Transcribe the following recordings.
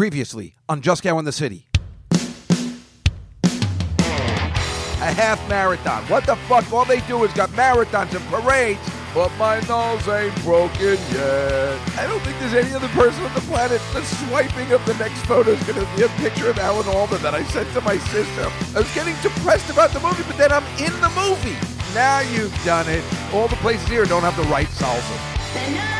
Previously on Just Cow in the City. A half marathon. What the fuck? All they do is got marathons and parades, but my nose ain't broken yet. I don't think there's any other person on the planet. The swiping of the next photo is going to be a picture of Alan Alda that I sent to my sister. I was getting depressed about the movie, but then I'm in the movie. Now you've done it. All the places here don't have the right salsa.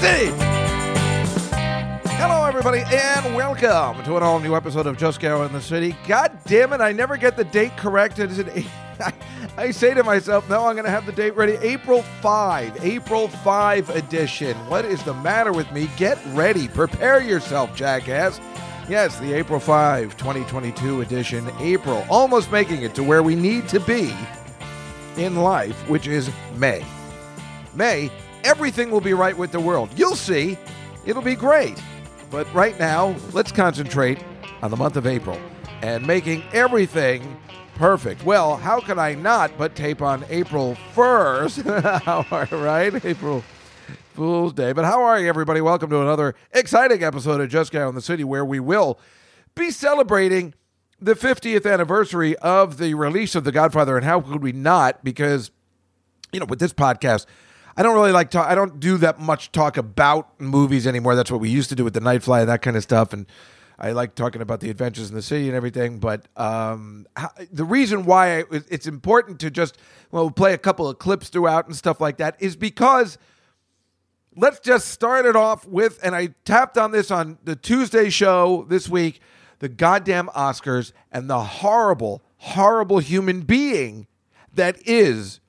city. Hello, everybody, and welcome to an all new episode of Just Go in the City. God damn it, I never get the date correct. It? I say to myself, no, I'm going to have the date ready. April 5, April 5 edition. What is the matter with me? Get ready. Prepare yourself, jackass. Yes, the April 5, 2022 edition. April, almost making it to where we need to be in life, which is May. May, everything will be right with the world. You'll see. It'll be great. But right now, let's concentrate on the month of April and making everything perfect. Well, how can I not but tape on April 1st? right? April Fool's Day. But how are you, everybody? Welcome to another exciting episode of Just Guy in the City where we will be celebrating the 50th anniversary of the release of The Godfather. And how could we not? Because, you know, with this podcast, I don't really like talk. I don't do that much talk about movies anymore. That's what we used to do with the Nightfly and that kind of stuff. And I like talking about the adventures in the city and everything. But um, how, the reason why I, it's important to just well play a couple of clips throughout and stuff like that is because let's just start it off with. And I tapped on this on the Tuesday show this week. The goddamn Oscars and the horrible, horrible human being that is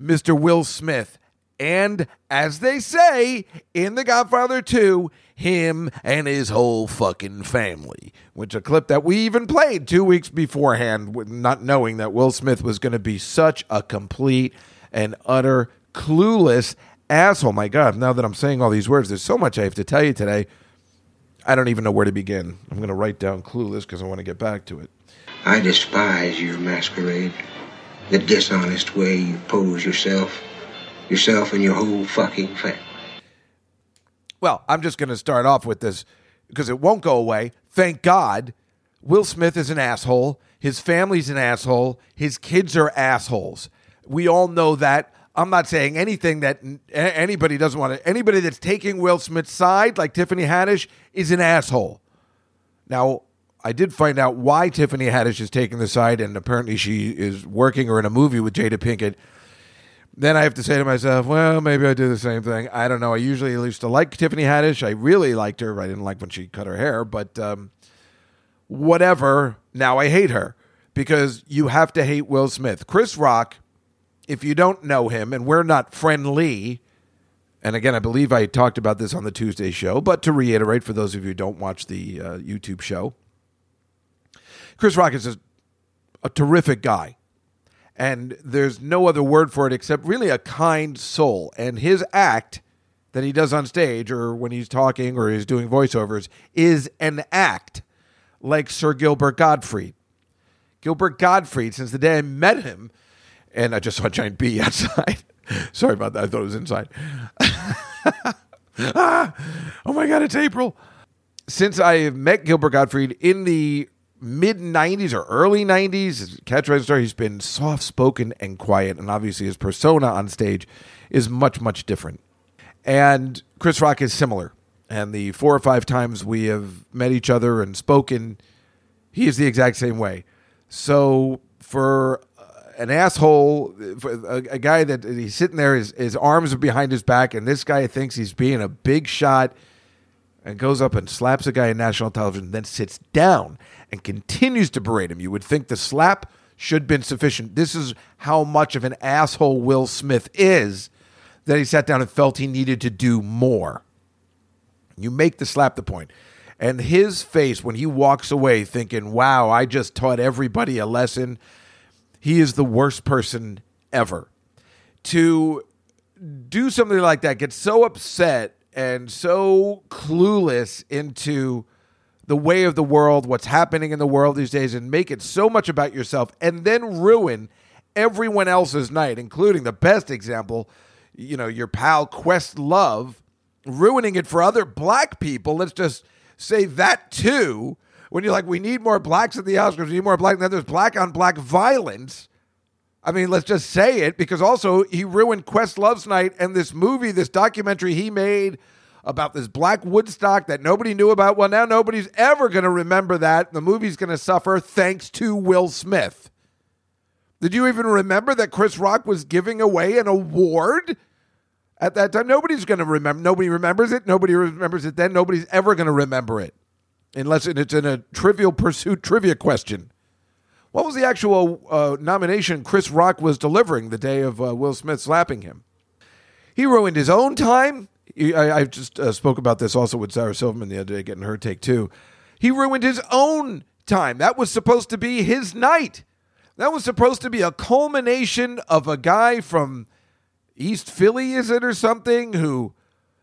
Mr. Will Smith and as they say in The Godfather 2, him and his whole fucking family, which a clip that we even played two weeks beforehand, not knowing that Will Smith was going to be such a complete and utter clueless asshole. My God, now that I'm saying all these words, there's so much I have to tell you today. I don't even know where to begin. I'm going to write down clueless because I want to get back to it. I despise your masquerade, the dishonest way you pose yourself yourself and your whole fucking family. Well, I'm just going to start off with this because it won't go away. Thank God. Will Smith is an asshole. His family's an asshole. His kids are assholes. We all know that. I'm not saying anything that anybody doesn't want to. Anybody that's taking Will Smith's side, like Tiffany Haddish, is an asshole. Now, I did find out why Tiffany Haddish is taking the side, and apparently she is working or in a movie with Jada Pinkett then I have to say to myself, well, maybe I do the same thing. I don't know. I usually used to like Tiffany Haddish. I really liked her. I didn't like when she cut her hair, but um, whatever. Now I hate her because you have to hate Will Smith. Chris Rock, if you don't know him, and we're not friendly, and again, I believe I talked about this on the Tuesday show, but to reiterate for those of you who don't watch the uh, YouTube show, Chris Rock is a, a terrific guy and there's no other word for it except really a kind soul. And his act that he does on stage or when he's talking or he's doing voiceovers is an act like Sir Gilbert Gottfried. Gilbert Gottfried, since the day I met him, and I just saw a giant bee outside. Sorry about that. I thought it was inside. ah, oh my God, it's April. Since I met Gilbert Gottfried in the mid 90s or early 90s. Catch a Rising Star, he's been soft spoken and quiet, and obviously his persona on stage is much, much different. And Chris Rock is similar. And the four or five times we have met each other and spoken, he is the exact same way. So for uh, an asshole, for a, a guy that he's sitting there, his, his arms are behind his back, and this guy thinks he's being a big shot and goes up and slaps a guy in national television, then sits down and continues to berate him. You would think the slap should have been sufficient. This is how much of an asshole Will Smith is that he sat down and felt he needed to do more. You make the slap the point. And his face when he walks away thinking, wow, I just taught everybody a lesson, he is the worst person ever. To do something like that, get so upset and so clueless into the way of the world, what's happening in the world these days, and make it so much about yourself, and then ruin everyone else's night, including the best example, you know, your pal Questlove, ruining it for other black people. Let's just say that too. When you're like, we need more blacks at the Oscars, we need more black, and then there's black on black violence. I mean, let's just say it because also he ruined Questlove's night and this movie, this documentary he made about this black Woodstock that nobody knew about. Well, now nobody's ever going to remember that. The movie's going to suffer thanks to Will Smith. Did you even remember that Chris Rock was giving away an award at that time? Nobody's going to remember. Nobody remembers it. Nobody remembers it then. Nobody's ever going to remember it unless it's in a trivial pursuit trivia question. What was the actual uh, nomination Chris Rock was delivering the day of uh, Will Smith slapping him? He ruined his own time I, I just uh, spoke about this also with Sarah Silverman the other day, getting her take too. He ruined his own time. That was supposed to be his night. That was supposed to be a culmination of a guy from East Philly, is it, or something, who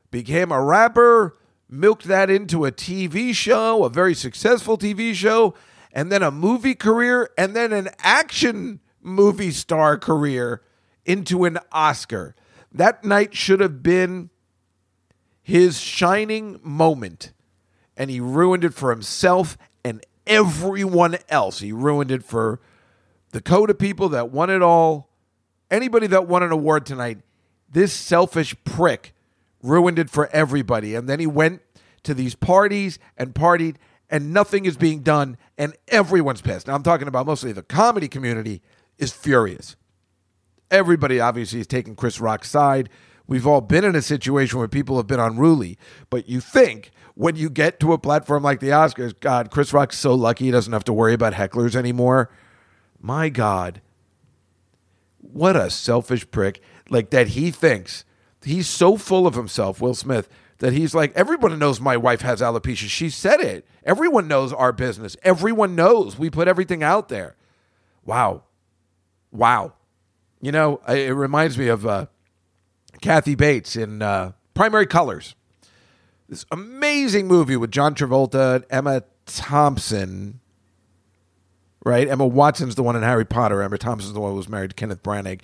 became a rapper, milked that into a TV show, a very successful TV show, and then a movie career, and then an action movie star career into an Oscar. That night should have been his shining moment and he ruined it for himself and everyone else. He ruined it for the Coda people that won it all. Anybody that won an award tonight, this selfish prick ruined it for everybody. And then he went to these parties and partied, and nothing is being done, and everyone's pissed. Now, I'm talking about mostly the comedy community is furious. Everybody obviously is taking Chris Rock's side. We've all been in a situation where people have been unruly, but you think when you get to a platform like the Oscars, God, Chris Rock's so lucky he doesn't have to worry about hecklers anymore. My God, what a selfish prick. Like that he thinks he's so full of himself, Will Smith, that he's like, everyone knows my wife has alopecia. She said it. Everyone knows our business. Everyone knows. We put everything out there. Wow. Wow. You know, it reminds me of uh, Kathy Bates in uh, Primary Colors. This amazing movie with John Travolta and Emma Thompson. Right? Emma Watson's the one in Harry Potter. Emma Thompson's the one who was married to Kenneth Branagh.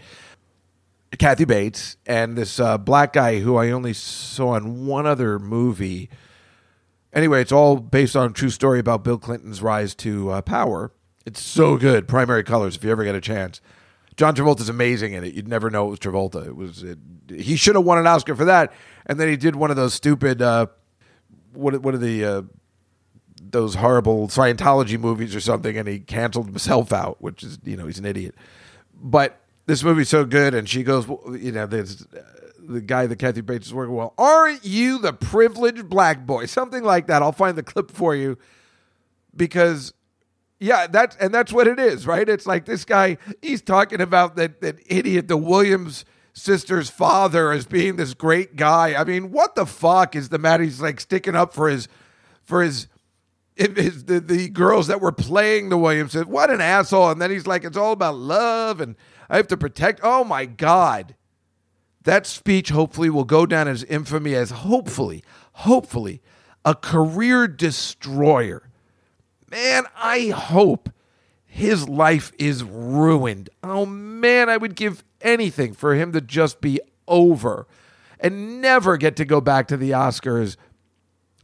Kathy Bates and this uh, black guy who I only saw in one other movie. Anyway, it's all based on a true story about Bill Clinton's rise to uh, power. It's so good. Primary Colors, if you ever get a chance. John Travolta's amazing in it. You'd never know it was Travolta. It was it, he should have won an Oscar for that. And then he did one of those stupid uh, what what are the uh, those horrible Scientology movies or something, and he canceled himself out, which is you know he's an idiot. But this movie's so good, and she goes, well, you know, there's uh, the guy that Kathy Bates is working well. Aren't you the privileged black boy? Something like that. I'll find the clip for you because yeah, that's and that's what it is, right? It's like this guy, he's talking about that that idiot, the Williams sister's father as being this great guy. I mean, what the fuck is the matter? He's like sticking up for his for his his, the, the girls that were playing the Williams. What an asshole! And then he's like, it's all about love, and I have to protect. Oh my god, that speech hopefully will go down as infamy as hopefully, hopefully, a career destroyer man, I hope his life is ruined. Oh man, I would give anything for him to just be over and never get to go back to the Oscars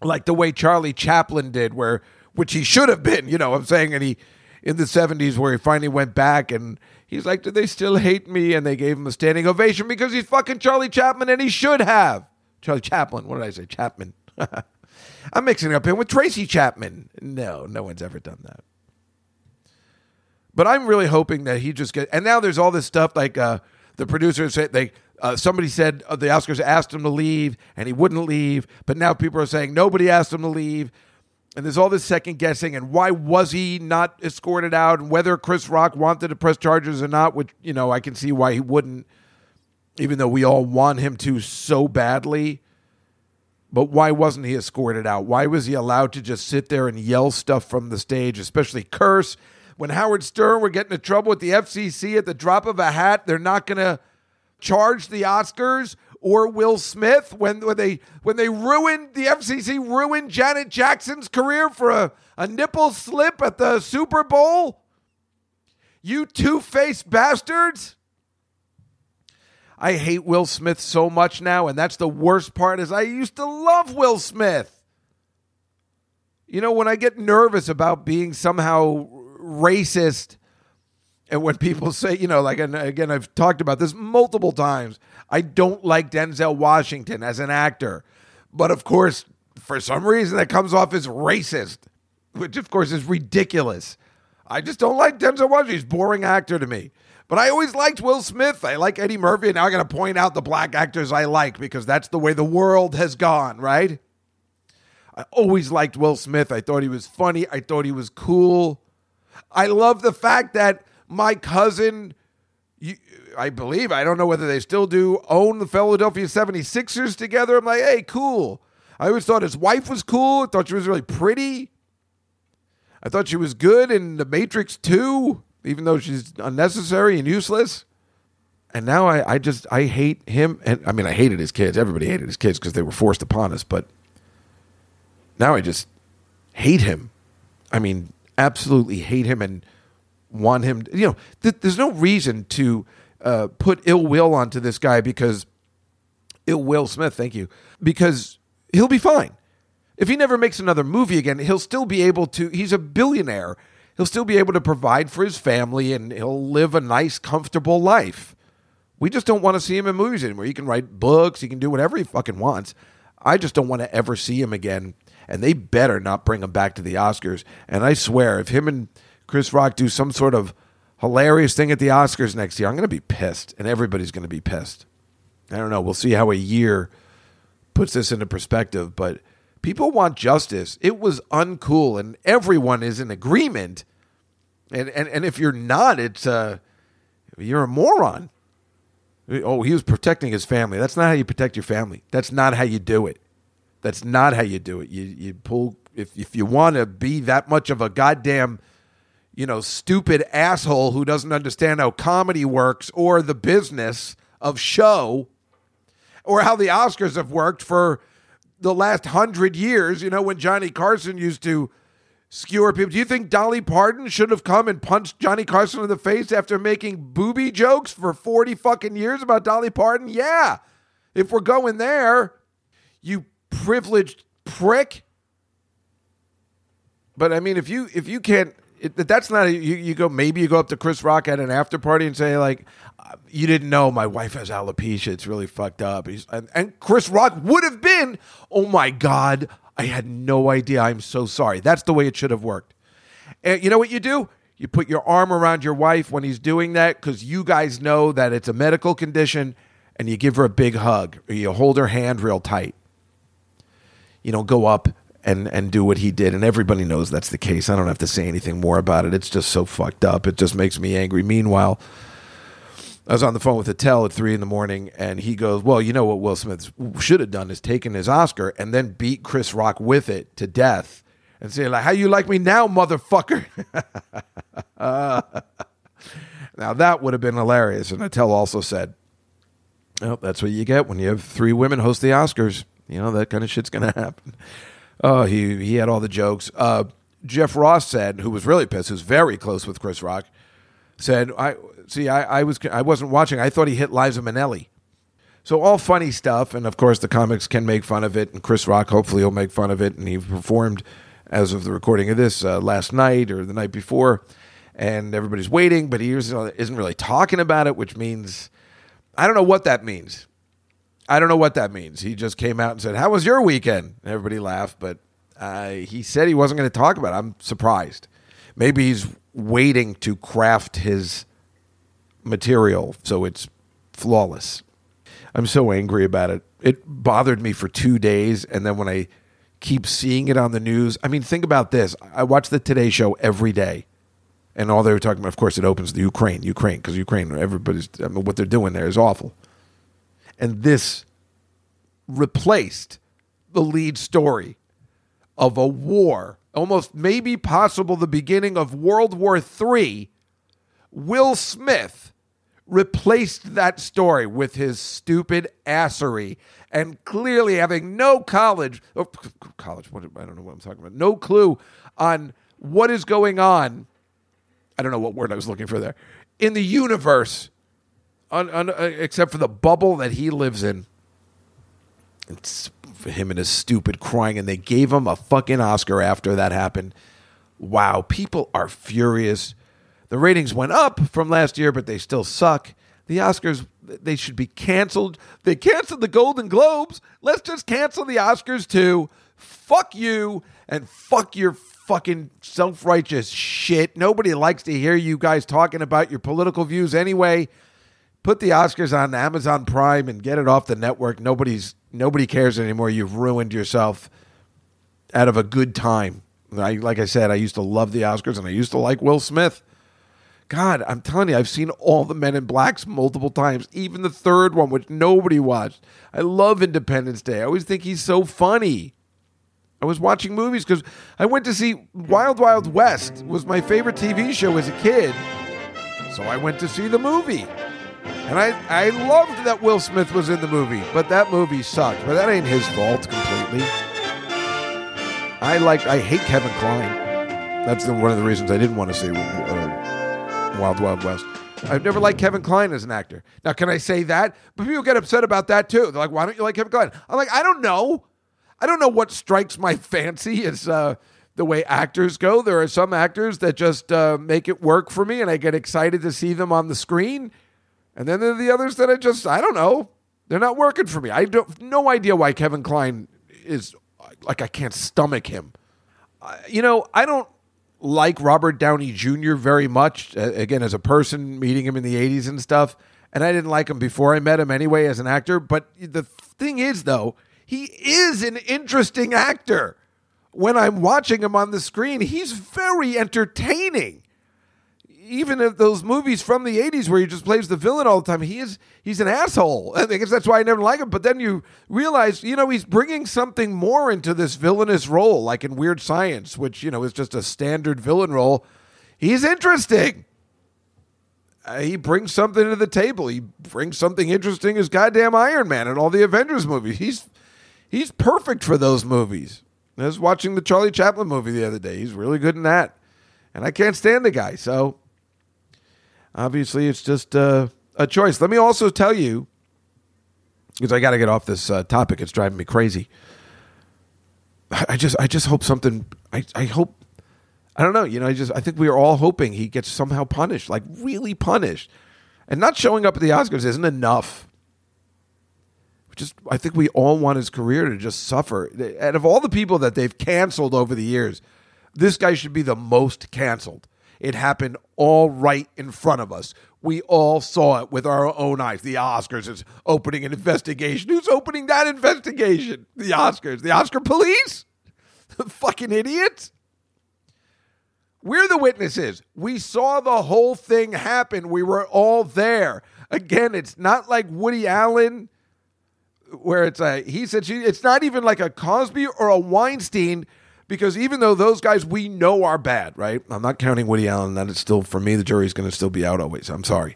like the way Charlie Chaplin did, where which he should have been, you know, I'm saying, and he in the 70s where he finally went back and he's like, Do they still hate me? And they gave him a standing ovation because he's fucking Charlie Chaplin and he should have. Charlie Chaplin, what did I say? Chapman. I'm mixing up him with Tracy Chapman. No, no one's ever done that. But I'm really hoping that he just get. And now there's all this stuff like uh, the producers said they. Uh, somebody said uh, the Oscars asked him to leave and he wouldn't leave, but now people are saying nobody asked him to leave. And there's all this second guessing, and why was he not escorted out, and whether Chris Rock wanted to press charges or not, which, you know, I can see why he wouldn't, even though we all want him to so badly. But why wasn't he escorted out? Why was he allowed to just sit there and yell stuff from the stage, especially curse? When Howard Stern were getting in trouble with the FCC at the drop of a hat, they're not going to charge the Oscars or Will Smith when, when they when they ruined the FCC ruined Janet Jackson's career for a, a nipple slip at the Super Bowl. You two-faced bastards. I hate Will Smith so much now, and that's the worst part is I used to love Will Smith. You know, when I get nervous about being somehow racist, and when people say, you know, like, and again, I've talked about this multiple times, I don't like Denzel Washington as an actor. But of course, for some reason, that comes off as racist, which of course is ridiculous. I just don't like Denzel Washington. He's a boring actor to me. But I always liked Will Smith. I like Eddie Murphy. And now I got to point out the black actors I like because that's the way the world has gone, right? I always liked Will Smith. I thought he was funny. I thought he was cool. I love the fact that my cousin, I believe, I don't know whether they still do, own the Philadelphia 76ers together. I'm like, hey, cool. I always thought his wife was cool. I thought she was really pretty. I thought she was good in The Matrix 2 even though she's unnecessary and useless. And now I, I just I hate him and I mean I hated his kids. Everybody hated his kids because they were forced upon us, but now I just hate him. I mean, absolutely hate him and want him. You know, th- there's no reason to uh, put ill will onto this guy because ill will Smith. Thank you, because he'll be fine. If he never makes another movie again, he'll still be able to. He's a billionaire he'll still be able to provide for his family and he'll live a nice, comfortable life. We just don't want to see him in movies anymore. He can write books, he can do whatever he fucking wants. I just don't want to ever see him again. And they better not bring him back to the Oscars. And I swear, if him and Chris Rock do some sort of hilarious thing at the Oscars next year, I'm going to be pissed. And everybody's going to be pissed. I don't know. We'll see how a year puts this into perspective. But People want justice. It was uncool, and everyone is in agreement. And and, and if you're not, it's uh, you're a moron. Oh, he was protecting his family. That's not how you protect your family. That's not how you do it. That's not how you do it. You you pull if if you want to be that much of a goddamn you know stupid asshole who doesn't understand how comedy works or the business of show or how the Oscars have worked for the last hundred years, you know, when Johnny Carson used to skewer people. Do you think Dolly Parton should have come and punched Johnny Carson in the face after making booby jokes for 40 fucking years about Dolly Parton? Yeah. If we're going there, you privileged prick. But I mean, if you if you can't, it, that's not a, you. You go maybe you go up to Chris Rock at an after party and say like, uh, you didn't know my wife has alopecia. It's really fucked up. He's, and, and Chris Rock would have been, oh my God, I had no idea. I'm so sorry. That's the way it should have worked. And you know what you do? You put your arm around your wife when he's doing that because you guys know that it's a medical condition and you give her a big hug or you hold her hand real tight. You know, go up and, and do what he did. And everybody knows that's the case. I don't have to say anything more about it. It's just so fucked up. It just makes me angry. Meanwhile, I was on the phone with Attell at three in the morning, and he goes, "Well, you know what Will Smith should have done is taken his Oscar and then beat Chris Rock with it to death, and say like, how you like me now, motherfucker?" uh, now that would have been hilarious. And Attell also said, "Well, that's what you get when you have three women host the Oscars. You know that kind of shit's gonna happen." Oh, he he had all the jokes. Uh, Jeff Ross said, who was really pissed, who's very close with Chris Rock, said, "I." See, I, I was I wasn't watching. I thought he hit Liza Minnelli. So all funny stuff, and of course the comics can make fun of it, and Chris Rock hopefully will make fun of it, and he performed as of the recording of this uh, last night or the night before, and everybody's waiting, but he isn't really talking about it, which means I don't know what that means. I don't know what that means. He just came out and said, "How was your weekend?" Everybody laughed, but uh, he said he wasn't going to talk about it. I'm surprised. Maybe he's waiting to craft his material, so it's flawless. I'm so angry about it. It bothered me for two days, and then when I keep seeing it on the news. I mean, think about this. I watch the Today Show every day, and all they were talking about, of course, it opens the Ukraine, Ukraine, because Ukraine, everybody's, I mean, what they're doing there is awful. And this replaced the lead story of a war, almost maybe possible the beginning of World War III. Will Smith replaced that story with his stupid assery and clearly having no college, oh, college, what, I don't know what I'm talking about, no clue on what is going on. I don't know what word I was looking for there in the universe, on, on, uh, except for the bubble that he lives in. It's him and his stupid crying, and they gave him a fucking Oscar after that happened. Wow, people are furious. The ratings went up from last year, but they still suck. The Oscars, they should be canceled. They canceled the Golden Globes. Let's just cancel the Oscars too. Fuck you and fuck your fucking self righteous shit. Nobody likes to hear you guys talking about your political views anyway. Put the Oscars on Amazon Prime and get it off the network. Nobody's nobody cares anymore. You've ruined yourself out of a good time. I, like I said, I used to love the Oscars and I used to like Will Smith. God, I'm telling you, I've seen all the Men in Blacks multiple times, even the third one, which nobody watched. I love Independence Day. I always think he's so funny. I was watching movies because I went to see Wild Wild West was my favorite TV show as a kid. So I went to see the movie. And I, I loved that Will Smith was in the movie, but that movie sucked. But that ain't his fault completely. I like I hate Kevin Kline. That's the, one of the reasons I didn't want to see uh, Wild Wild West. I've never liked Kevin Kline as an actor. Now, can I say that? But people get upset about that too. They're like, "Why don't you like Kevin Kline?" I'm like, "I don't know. I don't know what strikes my fancy as uh, the way actors go. There are some actors that just uh, make it work for me, and I get excited to see them on the screen. And then there are the others that I just, I don't know. They're not working for me. I don't no idea why Kevin Kline is like I can't stomach him. Uh, you know, I don't like Robert Downey Jr. very much. Uh, again, as a person, meeting him in the 80s and stuff. And I didn't like him before I met him anyway as an actor. But the thing is, though, he is an interesting actor. When I'm watching him on the screen, he's very entertaining even if those movies from the 80s where he just plays the villain all the time, he is he's an asshole. I guess that's why I never like him. But then you realize, you know, he's bringing something more into this villainous role, like in Weird Science, which, you know, is just a standard villain role. He's interesting. Uh, he brings something to the table. He brings something interesting as goddamn Iron Man and all the Avengers movies. He's he's perfect for those movies. I was watching the Charlie Chaplin movie the other day. He's really good in that. And I can't stand the guy. So obviously it's just uh, a choice. Let me also tell you, because I got to get off this uh, topic. It's driving me crazy. I just, I just hope something. I, I hope. I don't know. You know, I just, I think we are all hoping he gets somehow punished, like really punished, and not showing up at the Oscars isn't enough. Just, I think we all want his career to just suffer. And of all the people that they've canceled over the years, this guy should be the most canceled. It happened all right in front of us. We all saw it with our own eyes. The Oscars is opening an investigation. Who's opening that investigation? The Oscars. The Oscar police? The fucking idiots. We're the witnesses. We saw the whole thing happen. We were all there. Again, it's not like Woody Allen, where it's a he said she. It's not even like a Cosby or a Weinstein because even though those guys we know are bad, right? I'm not counting Woody Allen. That is still for me. The jury's going to still be out always. I'm sorry,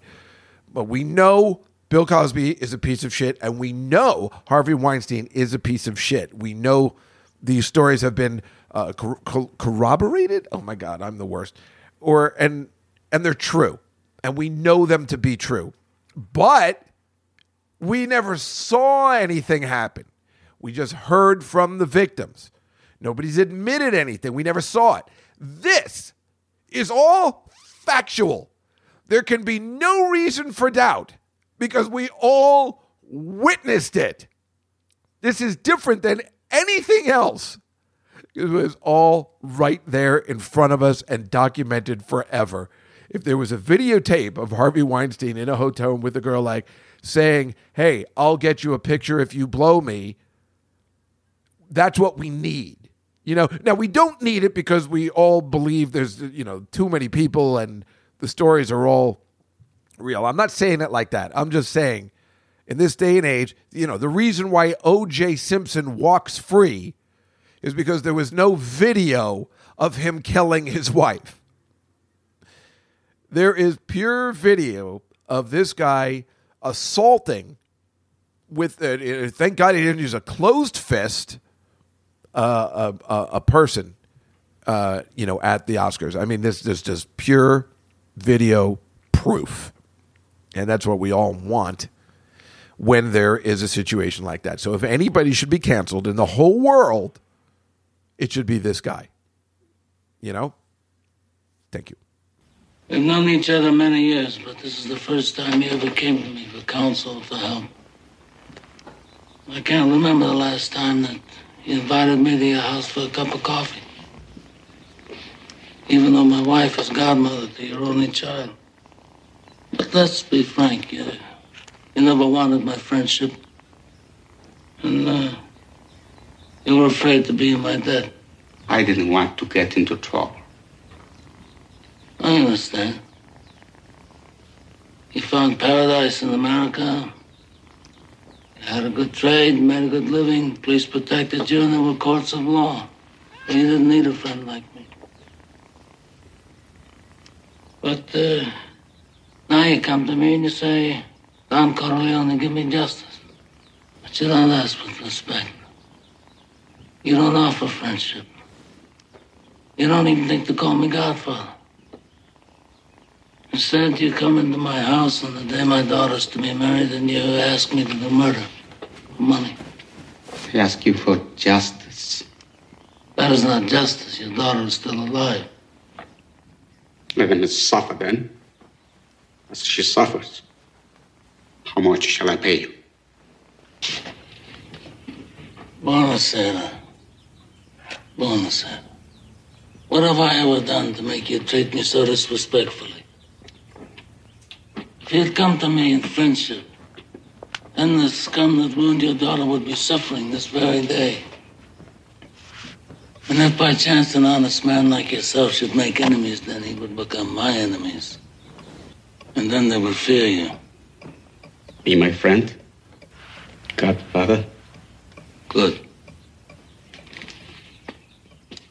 but we know Bill Cosby is a piece of shit, and we know Harvey Weinstein is a piece of shit. We know these stories have been uh, cor- corroborated. Oh my God, I'm the worst. Or and and they're true, and we know them to be true, but we never saw anything happen. We just heard from the victims. Nobody's admitted anything. We never saw it. This is all factual. There can be no reason for doubt because we all witnessed it. This is different than anything else. It was all right there in front of us and documented forever. If there was a videotape of Harvey Weinstein in a hotel with a girl like saying, Hey, I'll get you a picture if you blow me, that's what we need. You know, now we don't need it because we all believe there's, you know, too many people and the stories are all real. I'm not saying it like that. I'm just saying in this day and age, you know, the reason why OJ Simpson walks free is because there was no video of him killing his wife. There is pure video of this guy assaulting with uh, thank God he didn't use a closed fist a, a, a, person uh, you know at the Oscars. I mean this is just pure video proof. And that's what we all want when there is a situation like that. So if anybody should be canceled in the whole world, it should be this guy. You know? Thank you. We've known each other many years, but this is the first time he ever came to me for counsel, for help. I can't remember the last time that he invited me to your house for a cup of coffee. Even though my wife is godmother to your only child. But let's be frank, you, you never wanted my friendship. And uh, you were afraid to be in my debt. I didn't want to get into trouble. I understand. You found paradise in America. Had a good trade, made a good living, police protected you, and there were courts of law. But you didn't need a friend like me. But uh, now you come to me and you say, Don Corleone, give me justice. But you don't ask with respect. You don't offer friendship. You don't even think to call me Godfather. Instead, you come into my house on the day my daughter's to be married and you ask me to do murder money. I ask you for justice. That is not justice. Your daughter is still alive. Let him suffer then. As she suffers. How much shall I pay you? Bonasera. Bonasera. What have I ever done to make you treat me so disrespectfully? If you'd come to me in friendship, then the scum that ruined your daughter would be suffering this very day. And if by chance an honest man like yourself should make enemies, then he would become my enemies. And then they would fear you. Be my friend? Godfather? Good.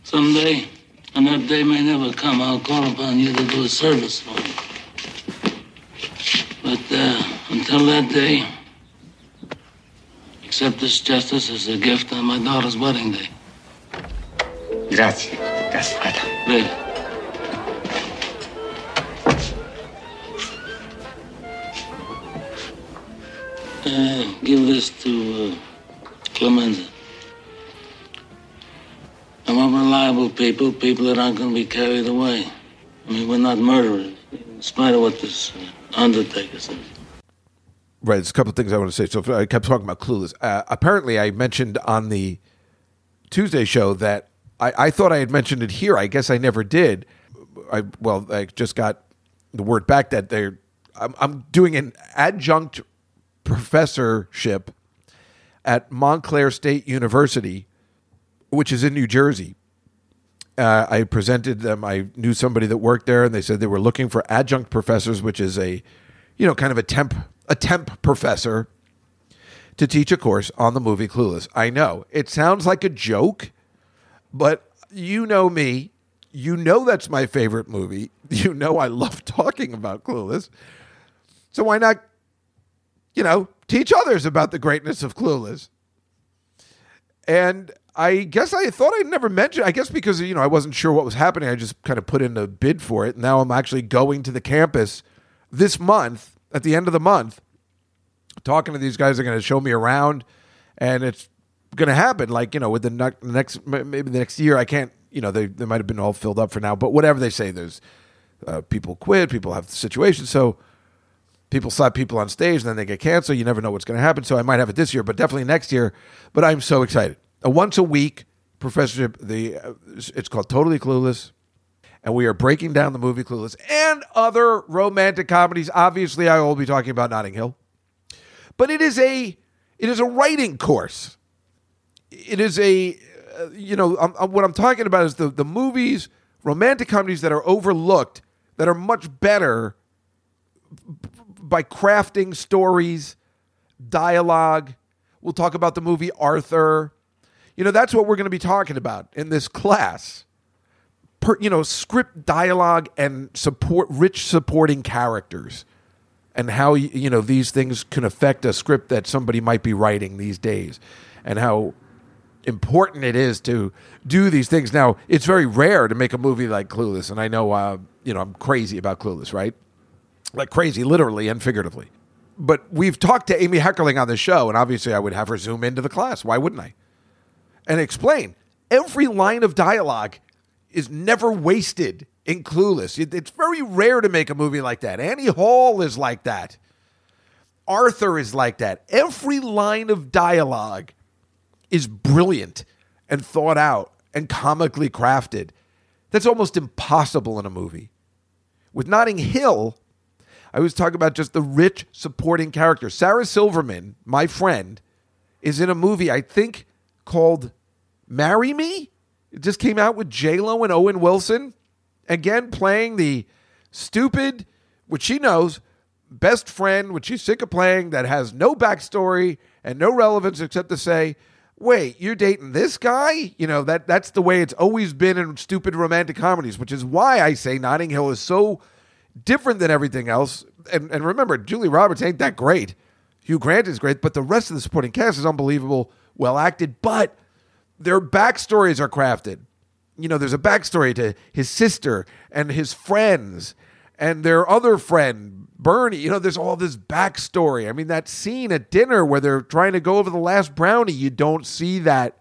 Someday, and that day may never come, I'll call upon you to do a service for me. But uh, until that day, accept this justice as a gift on my daughter's wedding day. Grazie, Godfather. Prego. Uh, give this to uh, Clemenza. I want reliable people, people that aren't going to be carried away. I mean, we're not murderers, in spite of what this uh, undertaker says. Right, there's a couple of things I want to say. So I kept talking about Clueless. Uh, apparently, I mentioned on the Tuesday show that I, I thought I had mentioned it here. I guess I never did. I well, I just got the word back that they're. I'm, I'm doing an adjunct professorship at Montclair State University, which is in New Jersey. Uh, I presented them. I knew somebody that worked there, and they said they were looking for adjunct professors, which is a, you know, kind of a temp a temp professor to teach a course on the movie Clueless. I know it sounds like a joke, but you know me. You know that's my favorite movie. You know I love talking about Clueless. So why not, you know, teach others about the greatness of Clueless? And I guess I thought I'd never mention. I guess because you know I wasn't sure what was happening. I just kind of put in a bid for it. Now I'm actually going to the campus this month at the end of the month, talking to these guys. are going to show me around, and it's going to happen. Like you know, with the ne- next maybe the next year, I can't. You know, they they might have been all filled up for now. But whatever they say, there's uh, people quit, people have situations, so people slap people on stage, and then they get canceled. You never know what's going to happen. So I might have it this year, but definitely next year. But I'm so excited. A once a week professorship. The uh, it's called Totally Clueless and we are breaking down the movie Clueless and other romantic comedies. Obviously, I will be talking about Notting Hill, but it is a it is a writing course. it is a, uh, you know, I'm, I'm- what I'm talking about is the the movies, romantic comedies that are overlooked that are much better b- by crafting stories, dialogue. We'll talk about the movie Arthur. You know, that's what we're going to be talking about in this class. Per, you know, script dialogue and support rich supporting characters and how you know these things can affect a script that somebody might be writing these days and how important it is to do these things. Now it's very rare to make a movie like clueless and i know uh, you know i'm crazy about clueless right? Like crazy literally and figuratively. But we've talked to amy heckerling on the show and obviously i would have her zoom into the class. Why wouldn't i? And explain every line of dialogue is never wasted in Clueless. It- it's very rare to make a movie like that. Annie Hall is like that. Arthur is like that. Every line of dialogue is brilliant and thought out and comically crafted. That's almost impossible in a movie. With Notting Hill, I was talking about just the rich supporting character. Sarah Silverman, my friend, is in a movie I think called Marry Me. It just came out with J Lo and Owen Wilson, again playing the stupid, which she knows, best friend, which she's sick of playing, that has no backstory and no relevance except to say, "Wait, you're dating this guy?" You know that that's the way it's always been in stupid romantic comedies, which is why I say Notting Hill is so different than everything else. And and remember, Julie Roberts ain't that great. Hugh Grant is great, but the rest of the supporting cast is unbelievable, well acted, but their backstories are crafted. You know, there's a backstory to his sister and his friends and their other friend, Bernie. You know, there's all this backstory. I mean, that scene at dinner where they're trying to go over the last brownie, you don't see that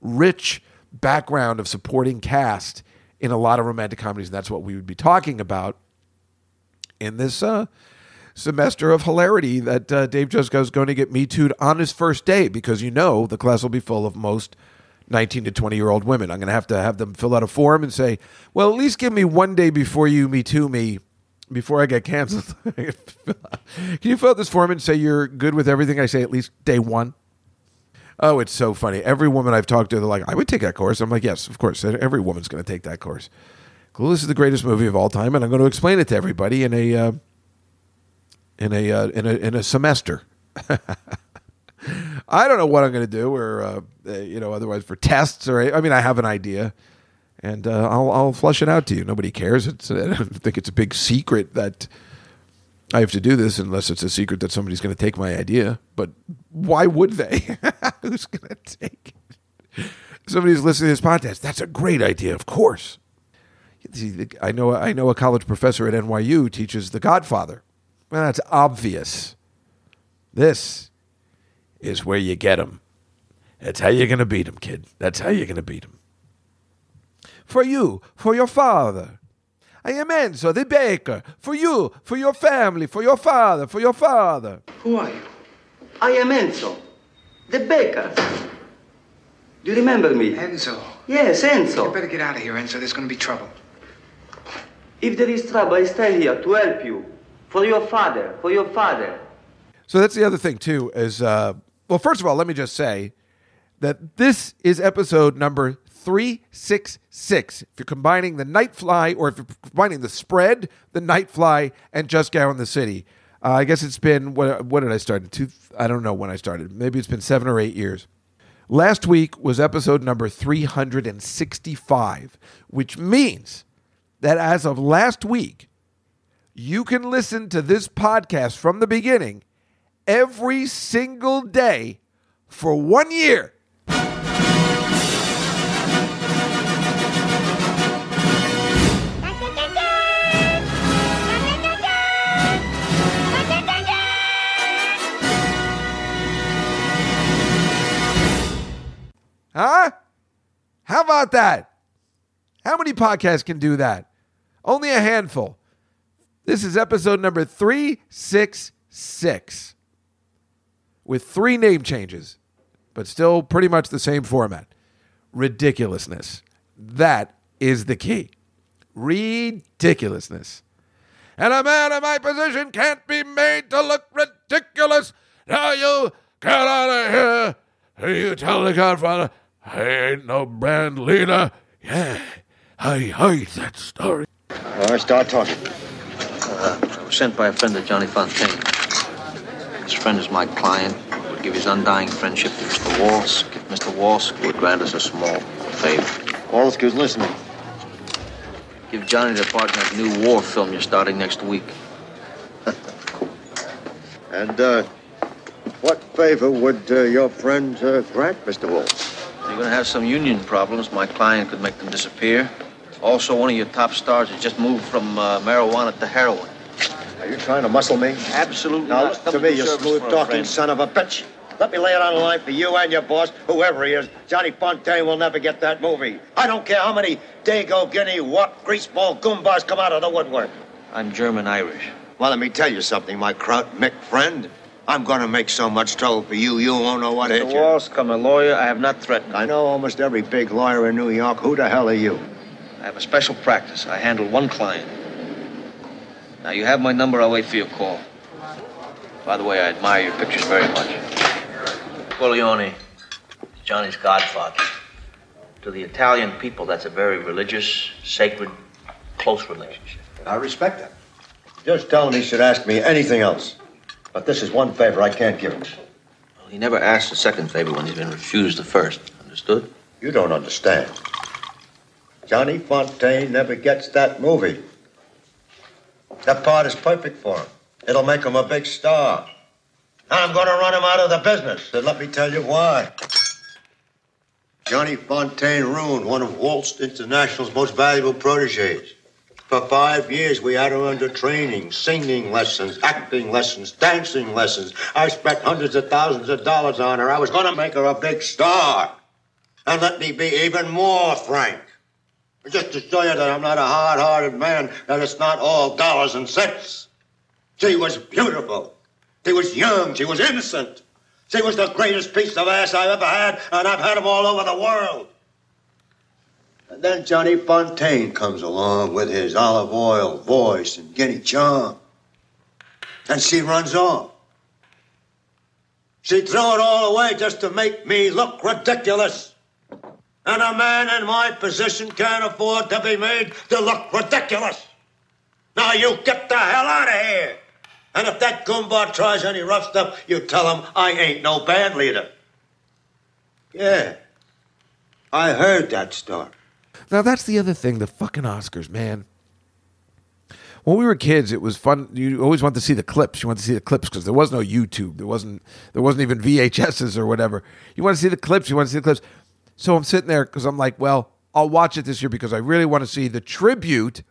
rich background of supporting cast in a lot of romantic comedies. And that's what we would be talking about in this uh, semester of hilarity that uh, Dave Jusko is going to get me too'd on his first day because you know the class will be full of most 19 to 20 year old women. I'm going to have to have them fill out a form and say, well, at least give me one day before you me too me before I get canceled. Can you fill out this form and say you're good with everything I say at least day one? Oh, it's so funny. Every woman I've talked to, they're like, I would take that course. I'm like, yes, of course. Every woman's going to take that course. Clueless is the greatest movie of all time, and I'm going to explain it to everybody in a uh, in a uh, in a in a semester. I don't know what I'm going to do, or uh, uh, you know, otherwise for tests, or I mean, I have an idea, and uh, I'll I'll flush it out to you. Nobody cares. It's I don't think it's a big secret that I have to do this, unless it's a secret that somebody's going to take my idea. But why would they? Who's going to take it? Somebody's listening to this podcast. That's a great idea, of course. I know I know a college professor at NYU teaches The Godfather. Well, that's obvious. This is where you get them. That's how you're going to beat them, kid. That's how you're going to beat them. For you, for your father. I am Enzo, the baker. For you, for your family, for your father, for your father. Who are you? I am Enzo, the baker. Do you remember me? Enzo. Yes, Enzo. You better get out of here, Enzo. There's going to be trouble. If there is trouble, I stay here to help you. For your father, for your father. So that's the other thing too. Is uh, well, first of all, let me just say that this is episode number three six six. If you're combining the Night Fly, or if you're combining the spread, the Night Fly, and Just Go in the City, uh, I guess it's been what? What did I start? Two? I don't know when I started. Maybe it's been seven or eight years. Last week was episode number 365, which means that as of last week, you can listen to this podcast from the beginning every single day for one year. Huh? How about that? How many podcasts can do that? Only a handful. This is episode number 366 with three name changes, but still pretty much the same format. Ridiculousness. That is the key. Ridiculousness. And a man in my position can't be made to look ridiculous. Now you get out of here. you tell the Godfather I ain't no brand leader. Yeah, I hate that story. All right, start talking. I was sent by a friend of Johnny Fontane. This friend is my client. Would give his undying friendship to Mr. Woltz. If Mr. Woltz would grant us a small favor. Woltz is listening. Give Johnny the part in that new war film you're starting next week. And, uh, what favor would uh, your friend uh, grant, Mr. Woltz? You're gonna have some union problems. My client could make them disappear. Also, one of your top stars has just moved from uh, marijuana to heroin. Are you trying to muscle me? Absolutely Now, not. to me, you service for a smooth-talking son of a bitch. Let me lay it on the line for you and your boss, whoever he is. Johnny Fontane will never get that movie. I don't care how many Dago, Guinea, what greaseball goombas come out of the woodwork. I'm German Irish. Well, let me tell you something, my Kraut Mick friend. I'm gonna make so much trouble for you, you won't know what hit you. Woltz, come a lawyer. I have not threatened. I know almost every big lawyer in New York. Who the hell are you? I have a special practice. I handle one client. Now, you have my number. I'll wait for your call. By the way, I admire your pictures very much. Corleone, Johnny's godfather. To the Italian people, that's a very religious, sacred, close relationship. I respect that. Just tell him he should ask me anything else. But this is one favor I can't give him. Well, he never asks the second favor when he's been refused the first. Understood? You don't understand. Johnny Fontane never gets that movie. That part is perfect for him. It'll make him a big star. I'm going to run him out of the business, and let me tell you why. Johnny Fontane ruined one of Woltz International's most valuable proteges. For five years, we had her under training, singing lessons, acting lessons, dancing lessons. I spent hundreds of thousands of dollars on her. I was going to make her a big star. And let me be even more frank. Just to show you that I'm not a hard hearted man, that it's not all dollars and cents. She was beautiful. She was young. She was innocent. She was the greatest piece of ass I've ever had, and I've had them all over the world. And then Johnny Fontane comes along with his olive oil voice and guinea charm. And she runs off. She threw it all away just to make me look ridiculous. And a man in my position can't afford to be made to look ridiculous. Now you get the hell out of here. And if that goomba tries any rough stuff, you tell him I ain't no band leader. Yeah. I heard that story. Now that's the other thing, the fucking Oscars, man. When we were kids, it was fun. You always wanted to see the clips. You wanted to see the clips because there was no YouTube. There wasn't. There wasn't even VHSs or whatever. You want to see the clips. You want to see the clips. So I'm sitting there because I'm like, well, I'll watch it this year because I really want to see the tribute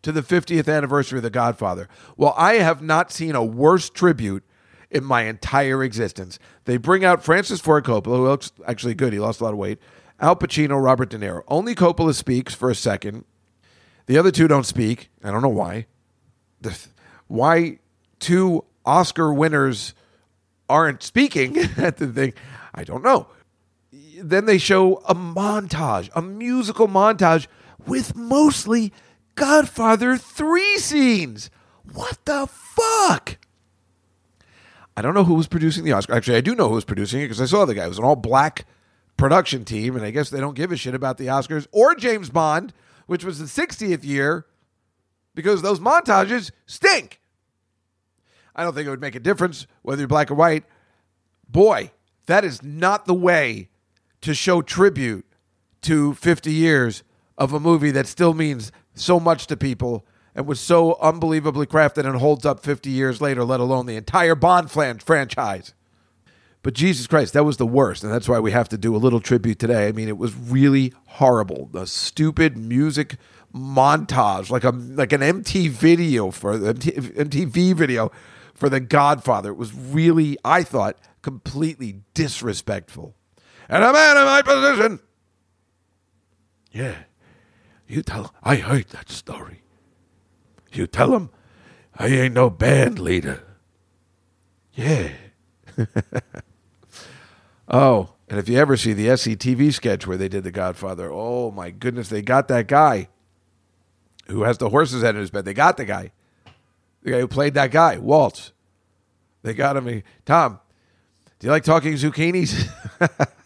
to the 50th anniversary of The Godfather. Well, I have not seen a worse tribute in my entire existence. They bring out Francis Ford Coppola, who looks actually good. He lost a lot of weight. Al Pacino, Robert De Niro. Only Coppola speaks for a second. The other two don't speak. I don't know why. Why two Oscar winners aren't speaking at the thing, I don't know. Then they show a montage, a musical montage with mostly Godfather 3 scenes. What the fuck? I don't know who was producing the Oscar. Actually, I do know who was producing it because I saw the guy. It was an all black production team, and I guess they don't give a shit about the Oscars or James Bond, which was the 60th year, because those montages stink. I don't think it would make a difference whether you're black or white. Boy, that is not the way to show tribute to 50 years of a movie that still means so much to people and was so unbelievably crafted and holds up 50 years later, let alone the entire Bond flan- franchise. But Jesus Christ, that was the worst, and that's why we have to do a little tribute today. I mean, it was really horrible. The stupid music montage, like a like an MTV video for the MTV video for The Godfather. It was really, I thought, completely disrespectful. And a man in my position. Yeah, you tell. I heard that story. You tell him I ain't no band leader. Yeah. oh, and if you ever see the SCTV sketch where they did The Godfather, oh my goodness, they got that guy who has the horse's head in his bed. They got the guy. The guy who played that guy, Woltz. They got him. Tom, do you like talking zucchinis?